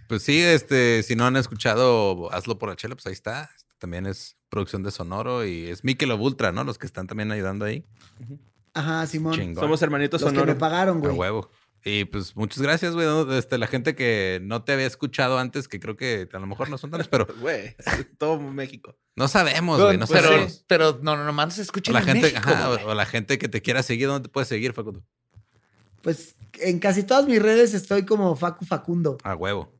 Pues sí, este, si no han escuchado Hazlo por la Chela, pues ahí está. También es producción de Sonoro y es Michelob Ultra, ¿no? Los que están también ayudando ahí. Ajá, Simón. Chingón. Somos hermanitos Los que me sonoros. pagaron, A güey. huevo. Y pues muchas gracias, güey. ¿no? Este, la gente que no te había escuchado antes, que creo que a lo mejor no son tantos, pero Güey, todo México. no sabemos, güey. No pero, sabemos. pero no, no, nomás se O escucha la en gente, México, ajá, güey. o, o la gente que te quiera seguir, ¿dónde te puedes seguir, Facundo? Pues en casi todas mis redes estoy como Facu Facundo. A huevo.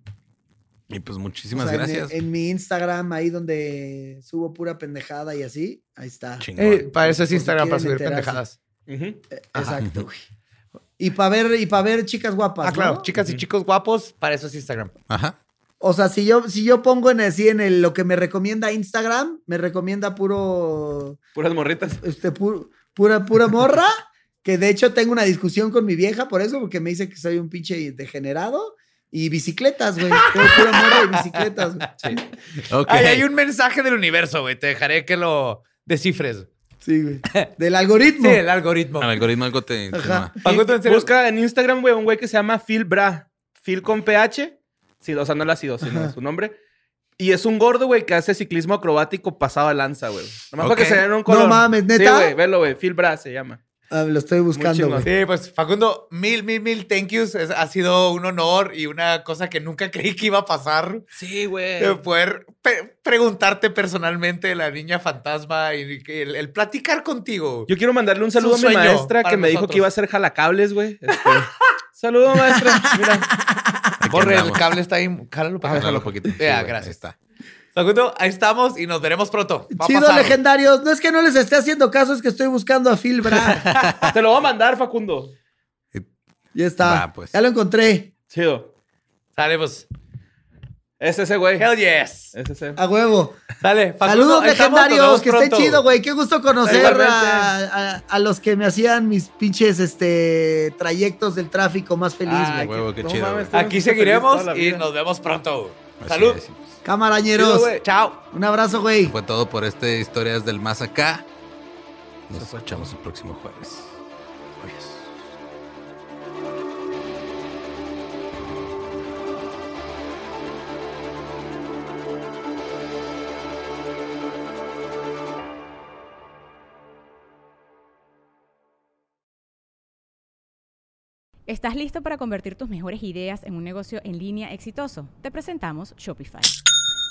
Y pues muchísimas O sea, en- gracias. En, mi Instagram, ahí donde subo pura pendejada y así, ahí está. Eh, para eso es si Instagram, para subir enterarse. pendejadas. Ujú. Exacto, güey. Y para ver, y para ver chicas guapas. Ah, claro. ¿no? Chicas y chicos guapos, para eso es Instagram. Ajá. O sea, si yo, si yo pongo en así en el, lo que me recomienda Instagram, me recomienda puro, Puras morritas. este, pu- pura, pura morra. Que de hecho tengo una discusión con mi vieja por eso, porque me dice que soy un pinche degenerado. Y bicicletas, güey. Pura morra y bicicletas. güey. Ok. Ay, hay un mensaje del universo, güey. Te dejaré que lo descifres. Sí, güey. Del algoritmo. Sí, el algoritmo. El algoritmo algo te serio. Busca en Instagram, güey, un güey que se llama Phil Bra. Phil con PH. Sí, o sea, no el ácido, sino Ajá. su nombre. Y es un gordo, güey, que hace ciclismo acrobático pasado a lanza, güey. Nomás Ok. para que se den un color. mames, Sí, ¿neta? güey, velo, güey. Phil Bra se llama. Ah, lo estoy buscando. Sí, pues Facundo, mil, mil, mil thank yous. Es- ha sido un honor y una cosa que nunca creí que iba a pasar. Sí, güey. De poder pe- preguntarte personalmente la niña fantasma y el, el platicar contigo. Yo quiero mandarle un saludo a mi maestra que me dijo que iba a hacer jalacables, güey. Este, Saludo, maestra. Mira. Borre, el cable está ahí. Cálalo para acá. Jálalo poquito. Ya, gracias. Ahí está. Facundo, ahí estamos y nos veremos pronto. Va a Chido, pasar. legendarios. No es que no les esté haciendo caso, es que estoy buscando a Phil Bra. Te lo voy a mandar, Facundo. ya está. Va, pues. Ya lo encontré. Chido. Sale, pues. Es ese, güey. Hell yes. Es ese. A huevo. Sale. Facundo, Saludos, legendarios. Que esté chido, güey. Qué gusto conocer a, a- a los que me hacían mis pinches este, trayectos del tráfico más feliz, Ah, güey. huevo, qué chido, mames, Aquí seguiremos y nos vemos pronto. Así Salud. es. Camarañeros. Chido. Chao. Un abrazo, güey. Fue todo por este Historias del Más Acá. Nos escuchamos el próximo jueves. Adiós. ¿Estás listo para convertir tus mejores ideas en un negocio en línea exitoso? Te presentamos Shopify.